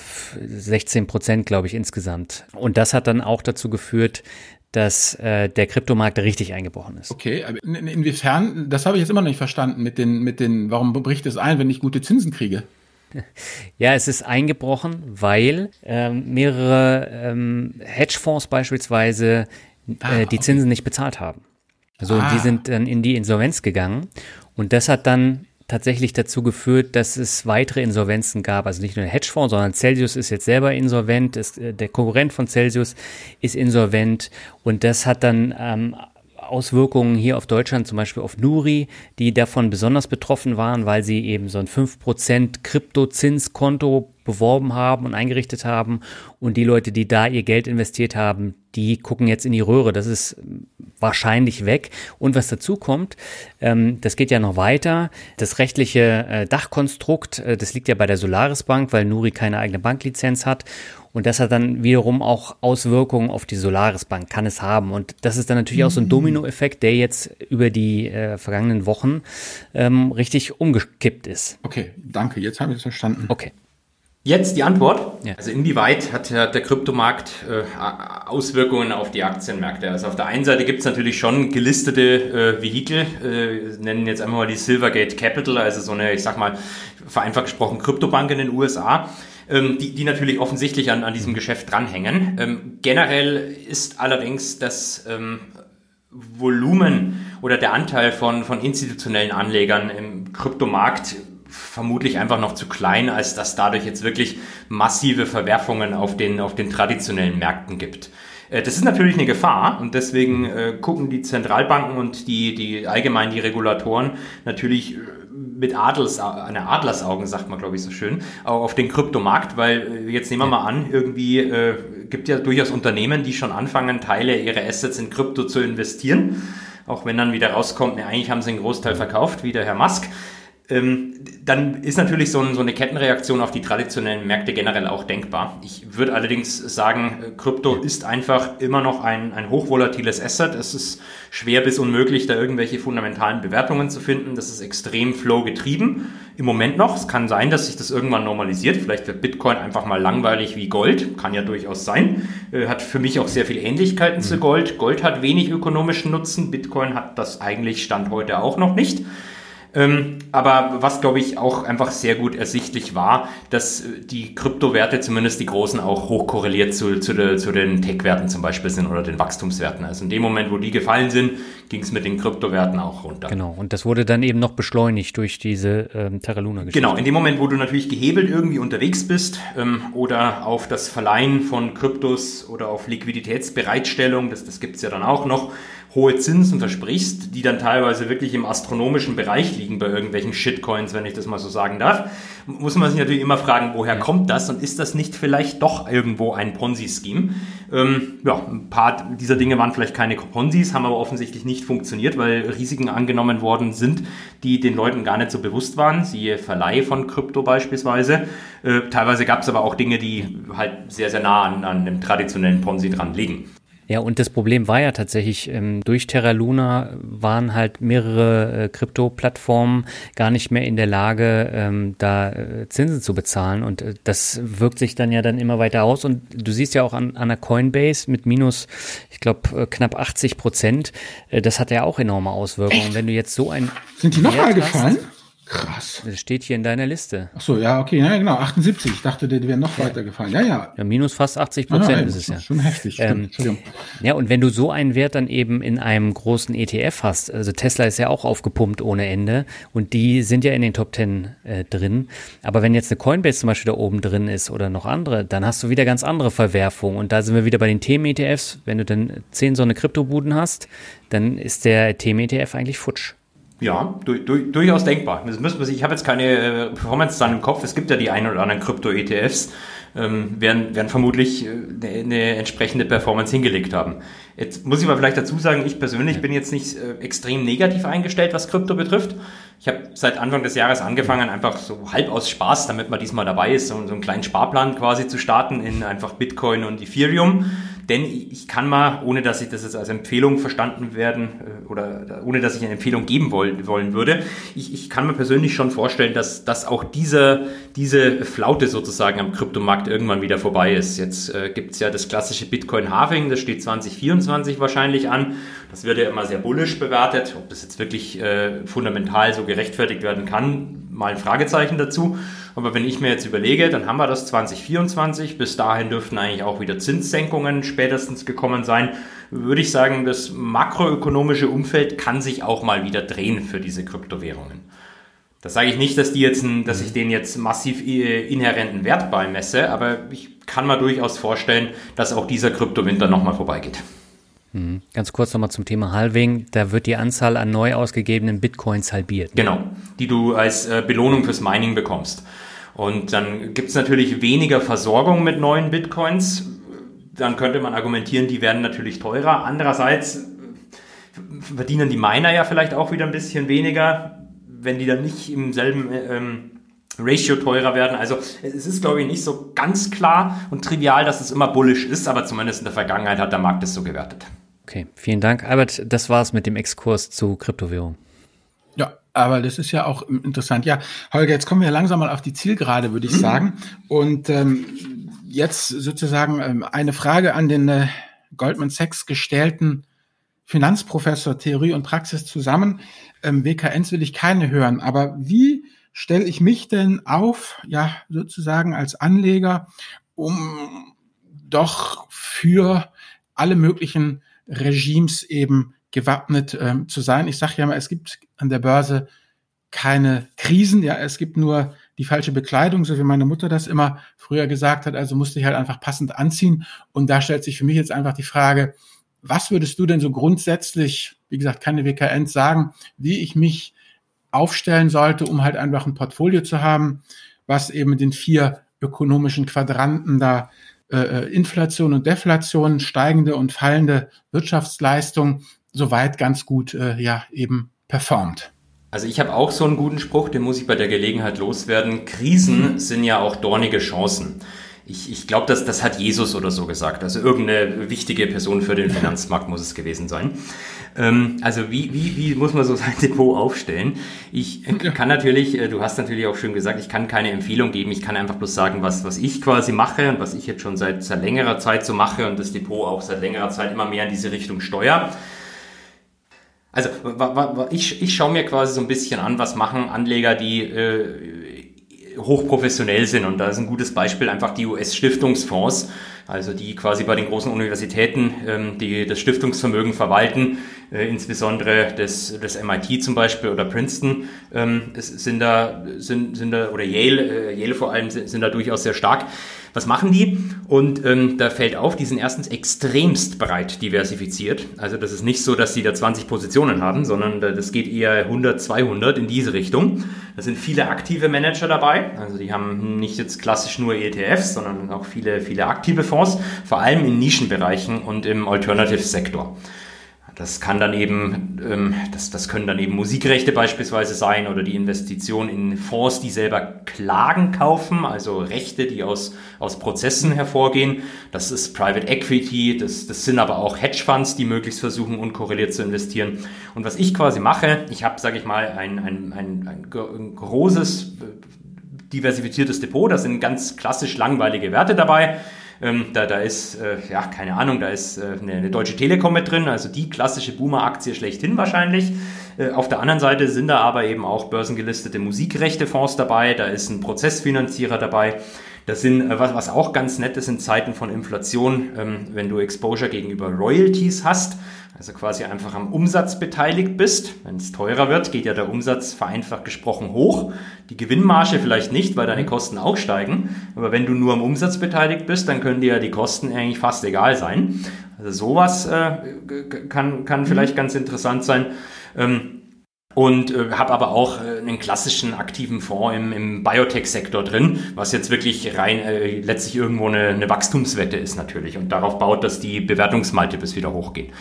16 Prozent, glaube ich, insgesamt. Und das hat dann auch dazu geführt, dass äh, der Kryptomarkt richtig eingebrochen ist. Okay, aber in, inwiefern, das habe ich jetzt immer noch nicht verstanden mit den, mit den, warum bricht es ein, wenn ich gute Zinsen kriege? Ja, es ist eingebrochen, weil ähm, mehrere ähm, Hedgefonds beispielsweise äh, ah, die Zinsen nicht bezahlt haben. Also ah. die sind dann in die Insolvenz gegangen und das hat dann tatsächlich dazu geführt, dass es weitere Insolvenzen gab. Also nicht nur der Hedgefonds, sondern Celsius ist jetzt selber insolvent, ist, äh, der Konkurrent von Celsius ist insolvent und das hat dann ähm, Auswirkungen hier auf Deutschland, zum Beispiel auf Nuri, die davon besonders betroffen waren, weil sie eben so ein 5% Kryptozinskonto beworben haben und eingerichtet haben. Und die Leute, die da ihr Geld investiert haben, die gucken jetzt in die Röhre. Das ist wahrscheinlich weg. Und was dazu kommt, ähm, das geht ja noch weiter. Das rechtliche äh, Dachkonstrukt, äh, das liegt ja bei der Solaris Bank, weil Nuri keine eigene Banklizenz hat. Und das hat dann wiederum auch Auswirkungen auf die Solaris Bank, kann es haben. Und das ist dann natürlich auch so ein mhm. Dominoeffekt, der jetzt über die äh, vergangenen Wochen ähm, richtig umgekippt ist. Okay, danke, jetzt habe ich es verstanden. Okay. Jetzt die Antwort. Ja. Also inwieweit hat der, der Kryptomarkt äh, Auswirkungen auf die Aktienmärkte? Also auf der einen Seite gibt es natürlich schon gelistete äh, Vehikel, äh, nennen jetzt einmal mal die Silvergate Capital, also so eine, ich sag mal, vereinfacht gesprochen Kryptobank in den USA ähm, die, die natürlich offensichtlich an, an diesem Geschäft dranhängen. Ähm, generell ist allerdings das ähm, Volumen oder der Anteil von, von institutionellen Anlegern im Kryptomarkt vermutlich einfach noch zu klein, als dass dadurch jetzt wirklich massive Verwerfungen auf den, auf den traditionellen Märkten gibt. Äh, das ist natürlich eine Gefahr und deswegen äh, gucken die Zentralbanken und die, die allgemein die Regulatoren natürlich äh, mit Adels, eine Adlersaugen, sagt man, glaube ich, so schön, auch auf den Kryptomarkt, weil äh, jetzt nehmen wir mal an, irgendwie äh, gibt ja durchaus Unternehmen, die schon anfangen, Teile ihrer Assets in Krypto zu investieren. Auch wenn dann wieder rauskommt, ne, eigentlich haben sie einen Großteil verkauft, wie der Herr Musk dann ist natürlich so, eine Kettenreaktion auf die traditionellen Märkte generell auch denkbar. Ich würde allerdings sagen, äh, Krypto ist einfach immer noch ein, ein hochvolatiles Asset. Es ist schwer bis unmöglich, da irgendwelche fundamentalen Bewertungen zu finden. Das ist extrem flow getrieben. Im Moment noch. Es kann sein, dass sich das irgendwann normalisiert. Vielleicht wird Bitcoin einfach mal langweilig wie Gold. Kann ja durchaus sein. Äh, hat für mich auch sehr viele Ähnlichkeiten mhm. zu Gold. Gold hat wenig ökonomischen Nutzen. Bitcoin hat das eigentlich Stand heute auch noch nicht. Ähm, aber was, glaube ich, auch einfach sehr gut ersichtlich war, dass äh, die Kryptowerte, zumindest die großen, auch hoch korreliert zu, zu, de, zu den Tech-Werten zum Beispiel sind oder den Wachstumswerten. Also in dem Moment, wo die gefallen sind, ging es mit den Kryptowerten auch runter. Genau, und das wurde dann eben noch beschleunigt durch diese ähm, Terra Luna-Geschichte. Genau, in dem Moment, wo du natürlich gehebelt irgendwie unterwegs bist ähm, oder auf das Verleihen von Kryptos oder auf Liquiditätsbereitstellung, das, das gibt es ja dann auch noch, hohe Zinsen versprichst, die dann teilweise wirklich im astronomischen Bereich liegen bei irgendwelchen Shitcoins, wenn ich das mal so sagen darf, muss man sich natürlich immer fragen, woher kommt das und ist das nicht vielleicht doch irgendwo ein Ponzi-Scheme? Ähm, ja, ein paar dieser Dinge waren vielleicht keine Ponzis, haben aber offensichtlich nicht funktioniert, weil Risiken angenommen worden sind, die den Leuten gar nicht so bewusst waren, siehe Verleih von Krypto beispielsweise. Äh, teilweise gab es aber auch Dinge, die halt sehr, sehr nah an, an einem traditionellen Ponzi dran liegen. Ja, und das Problem war ja tatsächlich, ähm, durch Terra Luna waren halt mehrere äh, Krypto-Plattformen gar nicht mehr in der Lage, ähm, da äh, Zinsen zu bezahlen. Und äh, das wirkt sich dann ja dann immer weiter aus. Und du siehst ja auch an, an der Coinbase mit minus, ich glaube, knapp 80 Prozent, das hat ja auch enorme Auswirkungen. Echt? Wenn du jetzt so ein. Sind die nochmal gefallen? Krass. Das steht hier in deiner Liste. Ach so, ja, okay, ja, genau, 78. Ich dachte, der wäre noch weiter gefallen. Ja, ja. Ja, minus fast 80 Prozent ah, ist es ja. Schon heftig. Ähm, Entschuldigung. Ja, und wenn du so einen Wert dann eben in einem großen ETF hast, also Tesla ist ja auch aufgepumpt ohne Ende und die sind ja in den Top 10 äh, drin. Aber wenn jetzt eine Coinbase zum Beispiel da oben drin ist oder noch andere, dann hast du wieder ganz andere Verwerfungen. Und da sind wir wieder bei den Themen-ETFs. Wenn du dann 10 so eine Kryptobuden hast, dann ist der Themen-ETF eigentlich futsch. Ja, du, du, durchaus denkbar. Das müssen wir, ich habe jetzt keine äh, Performance dann im Kopf. Es gibt ja die ein oder anderen Krypto-ETFs. ähm, werden, werden vermutlich eine, äh, eine entsprechende Performance hingelegt haben. Jetzt muss ich aber vielleicht dazu sagen, ich persönlich bin jetzt nicht äh, extrem negativ eingestellt, was Krypto betrifft. Ich habe seit Anfang des Jahres angefangen, einfach so halb aus Spaß, damit man diesmal dabei ist, so, so einen kleinen Sparplan quasi zu starten in einfach Bitcoin und Ethereum. Denn ich kann mal, ohne dass ich das jetzt als Empfehlung verstanden werden äh, oder ohne dass ich eine Empfehlung geben wollen, wollen würde, ich, ich kann mir persönlich schon vorstellen, dass, dass auch diese, diese Flaute sozusagen am Kryptomarkt irgendwann wieder vorbei ist. Jetzt äh, gibt's ja das klassische Bitcoin-Halving, das steht 2024 wahrscheinlich an. Das wird ja immer sehr bullisch bewertet. Ob das jetzt wirklich äh, fundamental so gerechtfertigt werden kann, mal ein Fragezeichen dazu. Aber wenn ich mir jetzt überlege, dann haben wir das 2024. Bis dahin dürften eigentlich auch wieder Zinssenkungen spätestens gekommen sein. Würde ich sagen, das makroökonomische Umfeld kann sich auch mal wieder drehen für diese Kryptowährungen. Das sage ich nicht, dass die jetzt, dass ich denen jetzt massiv äh, inhärenten Wert beimesse, aber ich kann mir durchaus vorstellen, dass auch dieser Kryptowinter nochmal vorbeigeht. Mhm. Ganz kurz nochmal zum Thema Halving. Da wird die Anzahl an neu ausgegebenen Bitcoins halbiert. Genau, die du als äh, Belohnung fürs Mining bekommst. Und dann gibt es natürlich weniger Versorgung mit neuen Bitcoins. Dann könnte man argumentieren, die werden natürlich teurer. Andererseits verdienen die Miner ja vielleicht auch wieder ein bisschen weniger, wenn die dann nicht im selben ähm, Ratio teurer werden. Also es ist, glaube ich, nicht so ganz klar und trivial, dass es immer bullish ist, aber zumindest in der Vergangenheit hat der Markt es so gewertet. Okay, vielen Dank. Albert, das war's mit dem Exkurs zu Kryptowährung. Ja, aber das ist ja auch interessant. Ja, Holger, jetzt kommen wir langsam mal auf die Zielgerade, würde ich mhm. sagen. Und ähm, jetzt sozusagen ähm, eine Frage an den äh, Goldman Sachs gestellten Finanzprofessor Theorie und Praxis zusammen. Ähm, WKNs will ich keine hören, aber wie stelle ich mich denn auf, ja, sozusagen als Anleger, um doch für alle möglichen Regimes eben gewappnet ähm, zu sein. Ich sage ja mal, es gibt an der Börse keine Krisen, ja, es gibt nur die falsche Bekleidung, so wie meine Mutter das immer früher gesagt hat, also musste ich halt einfach passend anziehen. Und da stellt sich für mich jetzt einfach die Frage, was würdest du denn so grundsätzlich, wie gesagt, keine WKNs sagen, wie ich mich aufstellen sollte, um halt einfach ein Portfolio zu haben, was eben den vier ökonomischen Quadranten da äh, äh Inflation und Deflation, steigende und fallende Wirtschaftsleistung soweit ganz gut äh, ja eben performt. Also ich habe auch so einen guten Spruch, den muss ich bei der Gelegenheit loswerden. Krisen sind ja auch dornige Chancen. Ich, ich glaube, das, das hat Jesus oder so gesagt. Also irgendeine wichtige Person für den Finanzmarkt muss es gewesen sein. Ähm, also wie, wie, wie muss man so sein Depot aufstellen? Ich kann natürlich, äh, du hast natürlich auch schön gesagt, ich kann keine Empfehlung geben. Ich kann einfach bloß sagen, was, was ich quasi mache und was ich jetzt schon seit, seit längerer Zeit so mache und das Depot auch seit längerer Zeit immer mehr in diese Richtung steuere. Also ich, ich schaue mir quasi so ein bisschen an, was machen Anleger, die äh, hochprofessionell sind. Und da ist ein gutes Beispiel einfach die US-Stiftungsfonds, also die quasi bei den großen Universitäten ähm, die das Stiftungsvermögen verwalten, äh, insbesondere das, das MIT zum Beispiel oder Princeton ähm, sind da sind, sind da oder Yale, äh, Yale vor allem sind, sind da durchaus sehr stark. Was machen die? Und ähm, da fällt auf, die sind erstens extremst breit diversifiziert. Also das ist nicht so, dass sie da 20 Positionen haben, sondern das geht eher 100, 200 in diese Richtung. Da sind viele aktive Manager dabei. Also die haben nicht jetzt klassisch nur ETFs, sondern auch viele, viele aktive Fonds, vor allem in Nischenbereichen und im Alternative-Sektor. Das kann dann eben, ähm, das, das können dann eben Musikrechte beispielsweise sein oder die Investition in Fonds, die selber Klagen kaufen, also Rechte, die aus, aus Prozessen hervorgehen. Das ist Private Equity, das, das sind aber auch Hedgefonds, die möglichst versuchen, unkorreliert zu investieren. Und was ich quasi mache, ich habe, sage ich mal, ein, ein, ein, ein großes diversifiziertes Depot, da sind ganz klassisch langweilige Werte dabei ähm, da, da ist, äh, ja, keine Ahnung, da ist äh, eine, eine, Deutsche Telekom mit drin, also die klassische Boomer-Aktie schlechthin wahrscheinlich. Äh, auf der anderen Seite sind da aber eben auch börsengelistete Musikrechtefonds dabei, da ist ein Prozessfinanzierer dabei. Das sind, äh, was, was auch ganz nett ist in Zeiten von Inflation, ähm, wenn du Exposure gegenüber Royalties hast, also quasi einfach am Umsatz beteiligt bist. Wenn es teurer wird, geht ja der Umsatz vereinfacht gesprochen hoch. Die Gewinnmarge vielleicht nicht, weil deine Kosten auch steigen. Aber wenn du nur am Umsatz beteiligt bist, dann können dir ja die Kosten eigentlich fast egal sein. Also sowas äh, kann, kann vielleicht ganz interessant sein. Ähm, und äh, habe aber auch äh, einen klassischen aktiven Fonds im, im Biotech-Sektor drin, was jetzt wirklich rein äh, letztlich irgendwo eine, eine Wachstumswette ist natürlich und darauf baut, dass die Bewertungsmultiples wieder hochgehen.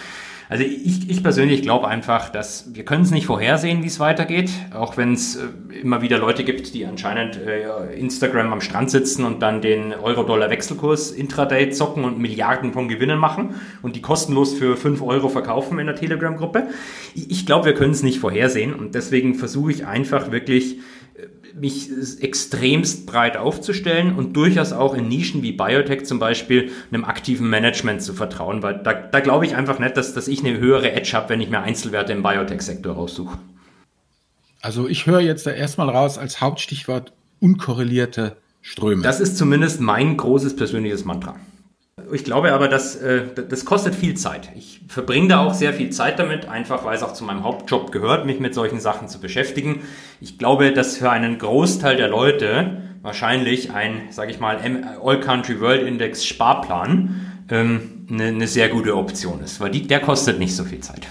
Also ich, ich persönlich glaube einfach, dass wir können es nicht vorhersehen, wie es weitergeht, auch wenn es äh, immer wieder Leute gibt, die anscheinend äh, Instagram am Strand sitzen und dann den Euro-Dollar-Wechselkurs intraday zocken und Milliarden von Gewinnen machen und die kostenlos für 5 Euro verkaufen in der Telegram-Gruppe. Ich, ich glaube, wir können es nicht vorhersehen und deswegen versuche ich einfach wirklich mich extremst breit aufzustellen und durchaus auch in Nischen wie Biotech zum Beispiel einem aktiven Management zu vertrauen, weil da, da glaube ich einfach nicht, dass, dass ich eine höhere Edge habe, wenn ich mir Einzelwerte im Biotech-Sektor raussuche. Also ich höre jetzt da erstmal raus als Hauptstichwort unkorrelierte Ströme. Das ist zumindest mein großes persönliches Mantra. Ich glaube aber, dass äh, das kostet viel Zeit. Ich verbringe da auch sehr viel Zeit damit, einfach weil es auch zu meinem Hauptjob gehört, mich mit solchen Sachen zu beschäftigen. Ich glaube, dass für einen Großteil der Leute wahrscheinlich ein, sage ich mal, All Country World Index Sparplan ähm, eine, eine sehr gute Option ist, weil die, der kostet nicht so viel Zeit.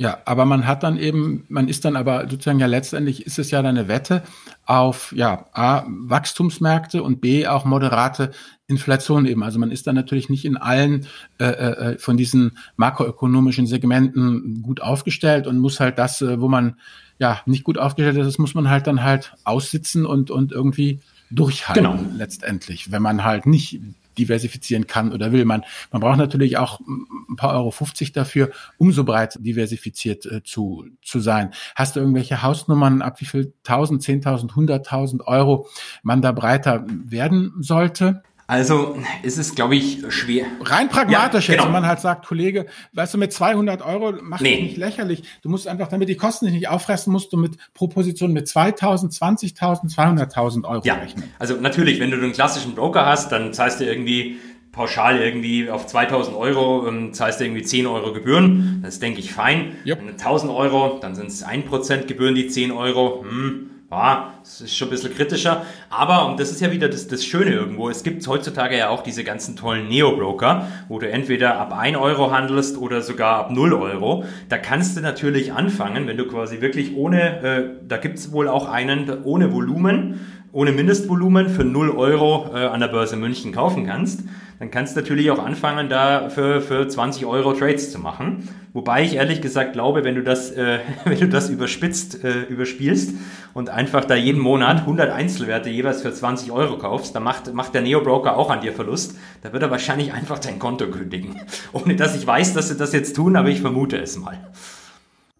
Ja, aber man hat dann eben, man ist dann aber sozusagen ja letztendlich ist es ja dann eine Wette auf ja A, Wachstumsmärkte und B auch moderate Inflation eben. Also man ist dann natürlich nicht in allen äh, äh, von diesen makroökonomischen Segmenten gut aufgestellt und muss halt das, äh, wo man ja nicht gut aufgestellt ist, das muss man halt dann halt aussitzen und und irgendwie durchhalten genau. letztendlich, wenn man halt nicht diversifizieren kann oder will. Man, man braucht natürlich auch ein paar Euro 50 dafür, um so breit diversifiziert äh, zu, zu sein. Hast du irgendwelche Hausnummern, ab wie viel 1000, 10.000, 100.000 Euro man da breiter werden sollte? Also ist es, glaube ich, schwer. Rein pragmatisch ja, genau. jetzt, wenn man halt sagt, Kollege, weißt du, mit 200 Euro mach nee. dich nicht lächerlich. Du musst einfach, damit die Kosten dich nicht auffressen, musst du mit pro Position mit 2000, 20.000, 200.000 Euro ja. rechnen. Also natürlich, wenn du einen klassischen Broker hast, dann zahlst du irgendwie pauschal irgendwie auf 2000 Euro ähm, zahlst du irgendwie 10 Euro Gebühren. Das ist, denke ich, fein. Yep. 1000 Euro, dann sind es 1% Gebühren, die 10 Euro. Hm ja, das ist schon ein bisschen kritischer. Aber, und das ist ja wieder das, das Schöne irgendwo, es gibt heutzutage ja auch diese ganzen tollen Neo-Broker, wo du entweder ab 1 Euro handelst oder sogar ab 0 Euro. Da kannst du natürlich anfangen, wenn du quasi wirklich ohne, äh, da gibt es wohl auch einen ohne Volumen, ohne Mindestvolumen für 0 Euro äh, an der Börse München kaufen kannst dann kannst du natürlich auch anfangen, da für, für 20 Euro Trades zu machen. Wobei ich ehrlich gesagt glaube, wenn du das, äh, wenn du das überspitzt, äh, überspielst und einfach da jeden Monat 100 Einzelwerte jeweils für 20 Euro kaufst, dann macht, macht der Neo-Broker auch an dir Verlust. Da wird er wahrscheinlich einfach dein Konto kündigen. Ohne dass ich weiß, dass sie das jetzt tun, aber ich vermute es mal.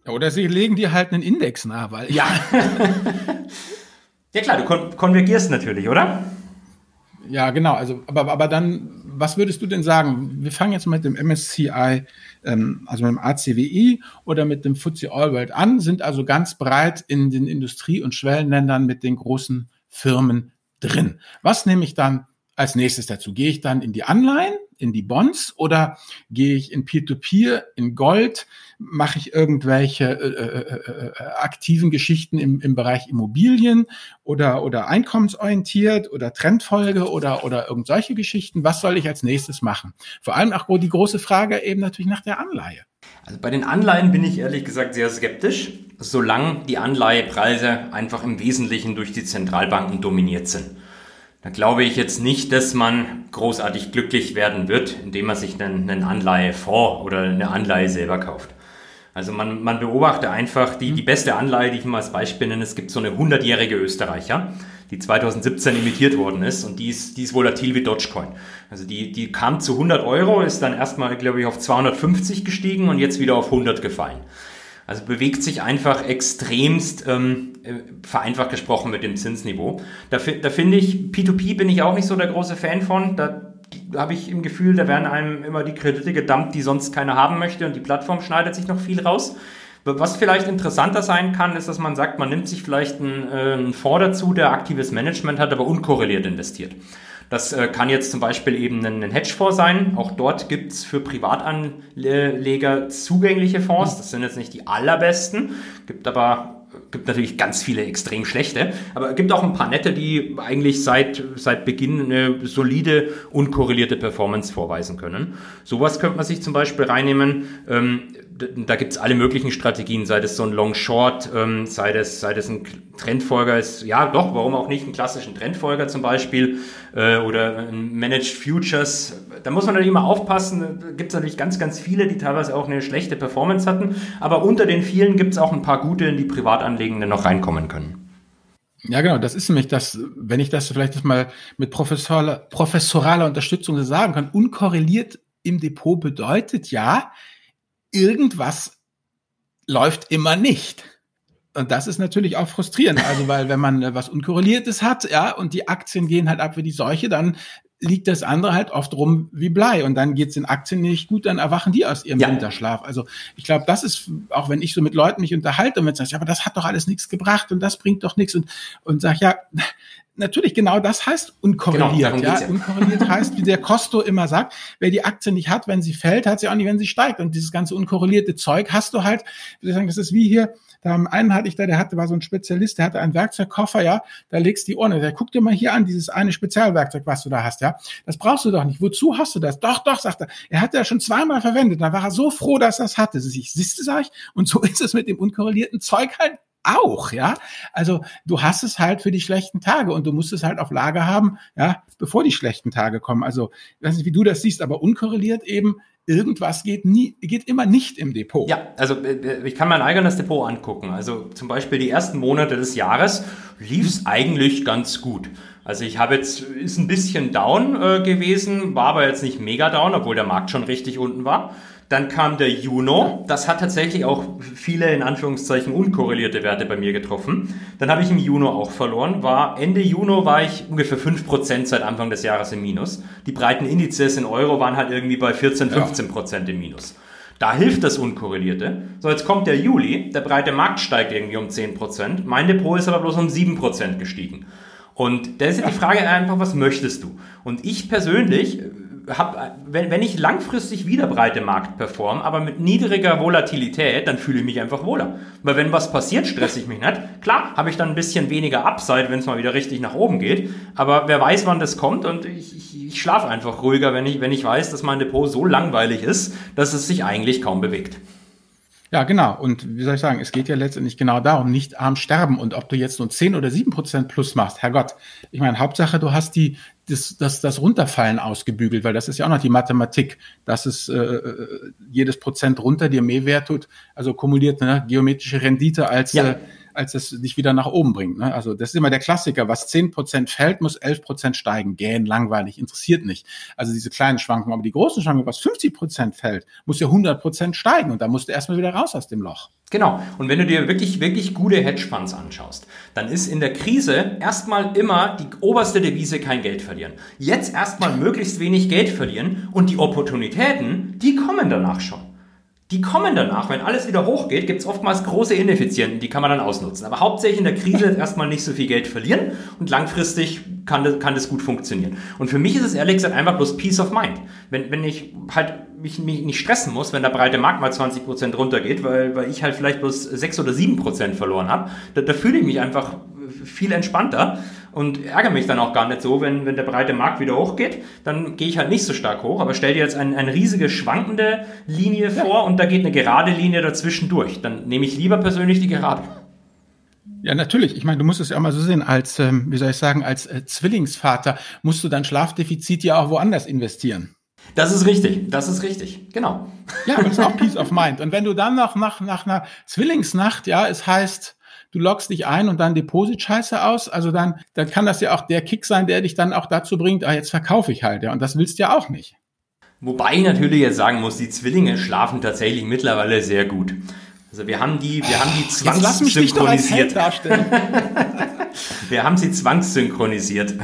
Oder sie legen dir halt einen Index nach, weil. Ja. ja klar, du kon konvergierst natürlich, oder? Ja, genau. Also, aber, aber dann, was würdest du denn sagen? Wir fangen jetzt mit dem MSCI, ähm, also mit dem ACWI oder mit dem FTSE All World an, sind also ganz breit in den Industrie- und Schwellenländern mit den großen Firmen drin. Was nehme ich dann als nächstes dazu? Gehe ich dann in die Anleihen, in die Bonds oder gehe ich in Peer-to-Peer, -Peer, in Gold? Mache ich irgendwelche äh, äh, äh, äh, aktiven Geschichten im, im Bereich Immobilien oder, oder einkommensorientiert oder Trendfolge oder, oder irgend solche Geschichten? Was soll ich als nächstes machen? Vor allem auch die große Frage eben natürlich nach der Anleihe. Also bei den Anleihen bin ich ehrlich gesagt sehr skeptisch, solange die Anleihepreise einfach im Wesentlichen durch die Zentralbanken dominiert sind. Da glaube ich jetzt nicht, dass man großartig glücklich werden wird, indem man sich einen, einen Anleihefonds oder eine Anleihe selber kauft. Also man, man beobachtet einfach die, die beste Anleihe, die ich mal als Beispiel nenne. Es gibt so eine 100-jährige Österreicher, die 2017 imitiert worden ist und die ist, die ist volatil wie Dogecoin. Also die, die kam zu 100 Euro, ist dann erstmal, glaube ich, auf 250 gestiegen und jetzt wieder auf 100 gefallen. Also bewegt sich einfach extremst, ähm, äh, vereinfacht gesprochen, mit dem Zinsniveau. Da, da finde ich, P2P bin ich auch nicht so der große Fan von. Da habe ich im Gefühl, da werden einem immer die Kredite gedumpt, die sonst keiner haben möchte und die Plattform schneidet sich noch viel raus. Was vielleicht interessanter sein kann, ist, dass man sagt, man nimmt sich vielleicht einen, äh, einen Fonds dazu, der aktives Management hat, aber unkorreliert investiert. Das äh, kann jetzt zum Beispiel eben ein, ein Hedgefonds sein. Auch dort gibt es für Privatanleger zugängliche Fonds. Das sind jetzt nicht die allerbesten, gibt aber gibt natürlich ganz viele extrem schlechte, aber es gibt auch ein paar nette, die eigentlich seit, seit Beginn eine solide, unkorrelierte Performance vorweisen können. Sowas könnte man sich zum Beispiel reinnehmen. Ähm, da gibt's alle möglichen Strategien, sei das so ein Long Short, ähm, sei das, sei das ein Trendfolger ist, ja doch, warum auch nicht einen klassischen Trendfolger zum Beispiel äh, oder ein Managed Futures. Da muss man natürlich immer aufpassen. Da gibt's natürlich ganz, ganz viele, die teilweise auch eine schlechte Performance hatten. Aber unter den vielen gibt's auch ein paar gute, in die Privatanlegenden noch reinkommen können. Ja, genau, das ist nämlich das, wenn ich das vielleicht das mal mit professoraler, professoraler Unterstützung sagen kann, unkorreliert im Depot bedeutet ja, irgendwas läuft immer nicht. Und das ist natürlich auch frustrierend. Also, weil wenn man was Unkorreliertes hat, ja, und die Aktien gehen halt ab wie die Seuche, dann liegt das andere halt oft rum wie Blei und dann geht's den Aktien nicht gut, dann erwachen die aus ihrem ja. Winterschlaf. Also ich glaube, das ist, auch wenn ich so mit Leuten mich unterhalte und wenn sagst, ja, aber das hat doch alles nichts gebracht und das bringt doch nichts und, und sag, ja, natürlich genau das heißt unkorreliert. Genau, ja? Unkorreliert heißt, wie der Costo immer sagt, wer die Aktie nicht hat, wenn sie fällt, hat sie auch nicht, wenn sie steigt. Und dieses ganze unkorrelierte Zeug hast du halt, ich sagen, das ist wie hier, da einen hatte ich da, der hatte, war so ein Spezialist, der hatte einen Werkzeugkoffer, ja, da legst die Ohren. Der guck dir mal hier an, dieses eine Spezialwerkzeug, was du da hast, ja. Das brauchst du doch nicht. Wozu hast du das? Doch, doch, sagt er. Er hat ja schon zweimal verwendet. Da war er so froh, dass er es hatte. Ich siehste, sag ich. Und so ist es mit dem unkorrelierten Zeug halt auch, ja. Also du hast es halt für die schlechten Tage und du musst es halt auf Lager haben, ja, bevor die schlechten Tage kommen. Also, ich weiß nicht, wie du das siehst, aber unkorreliert eben irgendwas geht nie, geht immer nicht im Depot. Ja, also äh, ich kann mein eigenes Depot angucken. Also zum Beispiel die ersten Monate des Jahres lief es eigentlich ganz gut. Also ich habe jetzt, ist ein bisschen down äh, gewesen, war aber jetzt nicht mega down, obwohl der Markt schon richtig unten war. Dann kam der Juno. Das hat tatsächlich auch viele in Anführungszeichen unkorrelierte Werte bei mir getroffen. Dann habe ich im Juno auch verloren. War Ende Juno war ich ungefähr 5% seit Anfang des Jahres im Minus. Die breiten Indizes in Euro waren halt irgendwie bei 14, 15% im Minus. Da hilft das Unkorrelierte. So, jetzt kommt der Juli, der breite Markt steigt irgendwie um 10%. Mein Depot ist aber bloß um 7% gestiegen. Und da ist ja die Frage einfach, was möchtest du? Und ich persönlich hab, wenn, wenn ich langfristig wieder breite Markt performe, aber mit niedriger Volatilität, dann fühle ich mich einfach wohler. Weil wenn was passiert, stresse ich mich nicht. Klar, habe ich dann ein bisschen weniger Upside, wenn es mal wieder richtig nach oben geht. Aber wer weiß, wann das kommt und ich, ich, ich schlafe einfach ruhiger, wenn ich, wenn ich weiß, dass mein Depot so langweilig ist, dass es sich eigentlich kaum bewegt. Ja, genau. Und wie soll ich sagen, es geht ja letztendlich genau darum, nicht arm sterben. Und ob du jetzt nur 10 oder 7 Prozent plus machst, Herrgott. Ich meine, Hauptsache, du hast die, das, das, das Runterfallen ausgebügelt, weil das ist ja auch noch die Mathematik, dass es äh, jedes Prozent runter dir mehr Wert tut, also kumuliert ne, geometrische Rendite als ja. äh, als es dich wieder nach oben bringt. Ne? Also das ist immer der Klassiker. Was zehn Prozent fällt, muss elf Prozent steigen. Gähn, langweilig, interessiert nicht. Also diese kleinen Schwankungen. Aber die großen Schwankungen, was 50 Prozent fällt, muss ja 100 Prozent steigen. Und da musst du erstmal wieder raus aus dem Loch. Genau. Und wenn du dir wirklich, wirklich gute Hedgefonds anschaust, dann ist in der Krise erstmal immer die oberste Devise kein Geld verlieren. Jetzt erstmal möglichst wenig Geld verlieren und die Opportunitäten, die kommen danach schon. Die kommen danach, wenn alles wieder hochgeht, gibt es oftmals große Ineffizienten, die kann man dann ausnutzen. Aber hauptsächlich in der Krise erstmal nicht so viel Geld verlieren und langfristig kann das, kann das gut funktionieren. Und für mich ist es ehrlich gesagt einfach bloß Peace of Mind. Wenn, wenn ich halt mich, mich nicht stressen muss, wenn der breite Markt mal 20% runtergeht, weil, weil ich halt vielleicht bloß 6 oder 7% verloren habe, da, da fühle ich mich einfach viel entspannter und ärgere mich dann auch gar nicht so, wenn, wenn der breite Markt wieder hochgeht, dann gehe ich halt nicht so stark hoch, aber stell dir jetzt ein, eine riesige schwankende Linie ja. vor und da geht eine gerade Linie dazwischen durch. Dann nehme ich lieber persönlich die gerade. Ja, natürlich. Ich meine, du musst es ja auch mal so sehen, als, ähm, wie soll ich sagen, als äh, Zwillingsvater musst du dein Schlafdefizit ja auch woanders investieren. Das ist richtig, das ist richtig, genau. Ja, aber das ist auch Peace of Mind. Und wenn du dann noch nach, nach einer Zwillingsnacht, ja, es heißt, du loggst dich ein und dann Deposit scheiße aus, also dann, dann kann das ja auch der Kick sein, der dich dann auch dazu bringt, ah, jetzt verkaufe ich halt, ja, und das willst du ja auch nicht. Wobei ich natürlich jetzt sagen muss, die Zwillinge schlafen tatsächlich mittlerweile sehr gut. Also wir haben die, wir haben die zwangssynchronisiert. wir haben sie zwangssynchronisiert.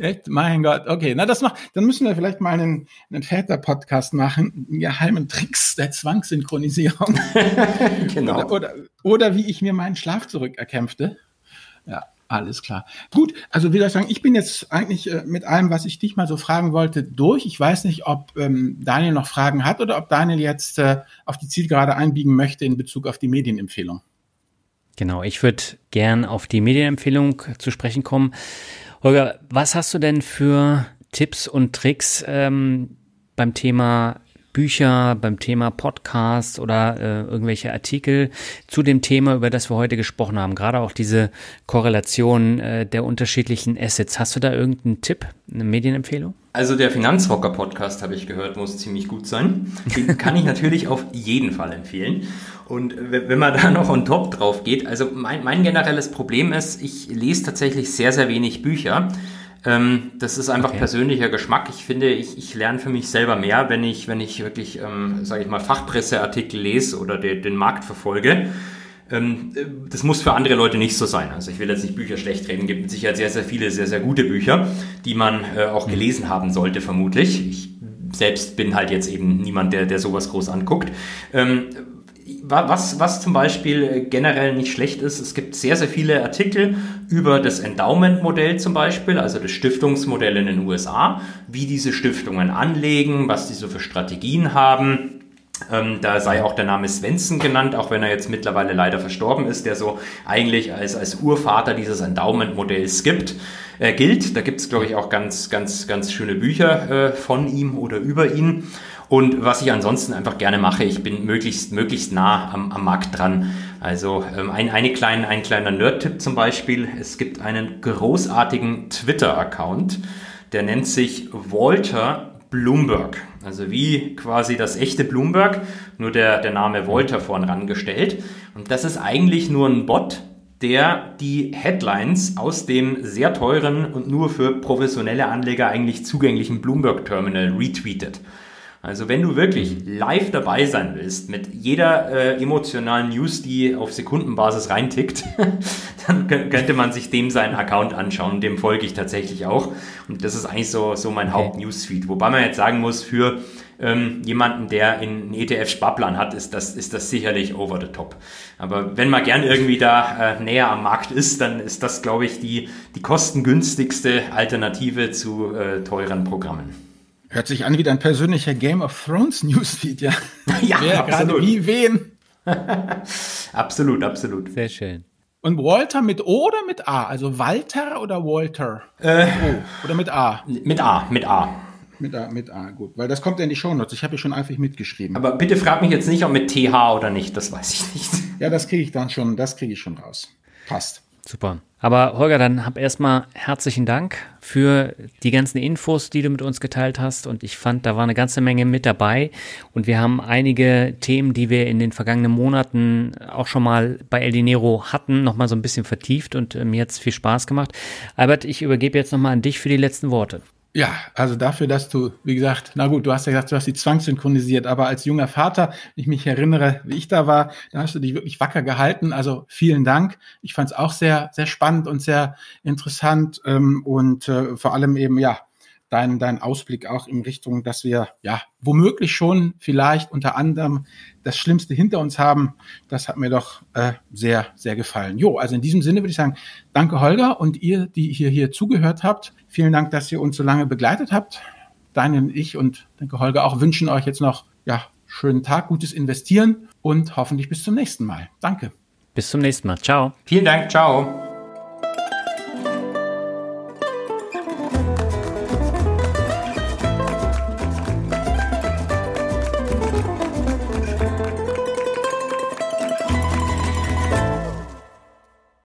Echt? Mein Gott, okay. Na, das macht, dann müssen wir vielleicht mal einen, einen Väter-Podcast machen, einen geheimen Tricks der Zwangssynchronisierung. genau. Oder, oder, oder wie ich mir meinen Schlaf zurückerkämpfte. Ja, alles klar. Gut, also wie soll ich sagen, ich bin jetzt eigentlich äh, mit allem, was ich dich mal so fragen wollte, durch. Ich weiß nicht, ob ähm, Daniel noch Fragen hat oder ob Daniel jetzt äh, auf die Zielgerade einbiegen möchte in Bezug auf die Medienempfehlung. Genau, ich würde gern auf die Medienempfehlung zu sprechen kommen. Holger, was hast du denn für Tipps und Tricks ähm, beim Thema Bücher beim Thema Podcast oder äh, irgendwelche Artikel zu dem Thema, über das wir heute gesprochen haben? Gerade auch diese Korrelation äh, der unterschiedlichen Assets. Hast du da irgendeinen Tipp, eine Medienempfehlung? Also der Finanzrocker Podcast habe ich gehört, muss ziemlich gut sein. Den kann ich natürlich auf jeden Fall empfehlen. Und wenn man da noch on top drauf geht, also mein, mein generelles Problem ist, ich lese tatsächlich sehr, sehr wenig Bücher. Ähm, das ist einfach okay. persönlicher Geschmack. Ich finde, ich, ich lerne für mich selber mehr, wenn ich, wenn ich wirklich, ähm, sage ich mal, Fachpresseartikel lese oder de, den Markt verfolge. Ähm, das muss für andere Leute nicht so sein. Also ich will jetzt nicht Bücher schlecht reden. Es gibt mit Sicherheit sehr, sehr viele, sehr, sehr gute Bücher, die man äh, auch gelesen haben sollte, vermutlich. Ich selbst bin halt jetzt eben niemand, der, der sowas groß anguckt. Ähm, was, was zum Beispiel äh, generell nicht schlecht ist, es gibt sehr, sehr viele Artikel über das Endowment-Modell zum Beispiel, also das Stiftungsmodell in den USA, wie diese Stiftungen anlegen, was die so für Strategien haben. Ähm, da sei auch der Name Svensson genannt, auch wenn er jetzt mittlerweile leider verstorben ist, der so eigentlich als, als Urvater dieses Endowment-Modells gibt, äh, gilt. Da gibt es, glaube ich, auch ganz, ganz, ganz schöne Bücher äh, von ihm oder über ihn. Und was ich ansonsten einfach gerne mache, ich bin möglichst, möglichst nah am, am Markt dran. Also ähm, ein, eine kleine, ein kleiner Nerd-Tipp zum Beispiel. Es gibt einen großartigen Twitter-Account, der nennt sich Walter Bloomberg. Also wie quasi das echte Bloomberg, nur der, der Name Walter vorn rangestellt. Und das ist eigentlich nur ein Bot, der die Headlines aus dem sehr teuren und nur für professionelle Anleger eigentlich zugänglichen Bloomberg Terminal retweetet. Also wenn du wirklich live dabei sein willst mit jeder äh, emotionalen News, die auf Sekundenbasis reintickt, dann könnte man sich dem seinen Account anschauen. Dem folge ich tatsächlich auch. Und das ist eigentlich so, so mein okay. Haupt-Newsfeed. Wobei man jetzt sagen muss, für ähm, jemanden, der einen ETF-Sparplan hat, ist das, ist das sicherlich over the top. Aber wenn man gern irgendwie da äh, näher am Markt ist, dann ist das, glaube ich, die, die kostengünstigste Alternative zu äh, teuren Programmen. Hört sich an wie dein persönlicher Game of Thrones Newsfeed, ja. ja, Wer gerade wie wen. absolut, absolut. Sehr schön. Und Walter mit O oder mit A? Also Walter oder Walter? Äh, o oder mit A? Mit A, mit A. Mit A, mit A, gut. Weil das kommt ja in die Shownotes. Ich habe ja schon einfach mitgeschrieben. Aber bitte frag mich jetzt nicht, ob mit TH oder nicht. Das weiß ich nicht. Ja, das kriege ich dann schon, das kriege ich schon raus. Passt. Super. Aber Holger, dann hab erstmal herzlichen Dank für die ganzen Infos, die du mit uns geteilt hast. Und ich fand, da war eine ganze Menge mit dabei. Und wir haben einige Themen, die wir in den vergangenen Monaten auch schon mal bei El Dinero hatten, nochmal so ein bisschen vertieft. Und äh, mir hat's viel Spaß gemacht. Albert, ich übergebe jetzt nochmal an dich für die letzten Worte. Ja, also dafür, dass du, wie gesagt, na gut, du hast ja gesagt, du hast die zwangssynchronisiert, aber als junger Vater, wenn ich mich erinnere, wie ich da war, da hast du dich wirklich wacker gehalten. Also vielen Dank. Ich fand es auch sehr, sehr spannend und sehr interessant ähm, und äh, vor allem eben, ja, dein, dein Ausblick auch in Richtung, dass wir ja womöglich schon vielleicht unter anderem das Schlimmste hinter uns haben. Das hat mir doch äh, sehr, sehr gefallen. Jo, also in diesem Sinne würde ich sagen, danke Holger und ihr, die hier, hier zugehört habt. Vielen Dank, dass ihr uns so lange begleitet habt. Daniel, ich und danke Holger auch wünschen euch jetzt noch ja schönen Tag, gutes Investieren und hoffentlich bis zum nächsten Mal. Danke. Bis zum nächsten Mal. Ciao. Vielen Dank. Ciao.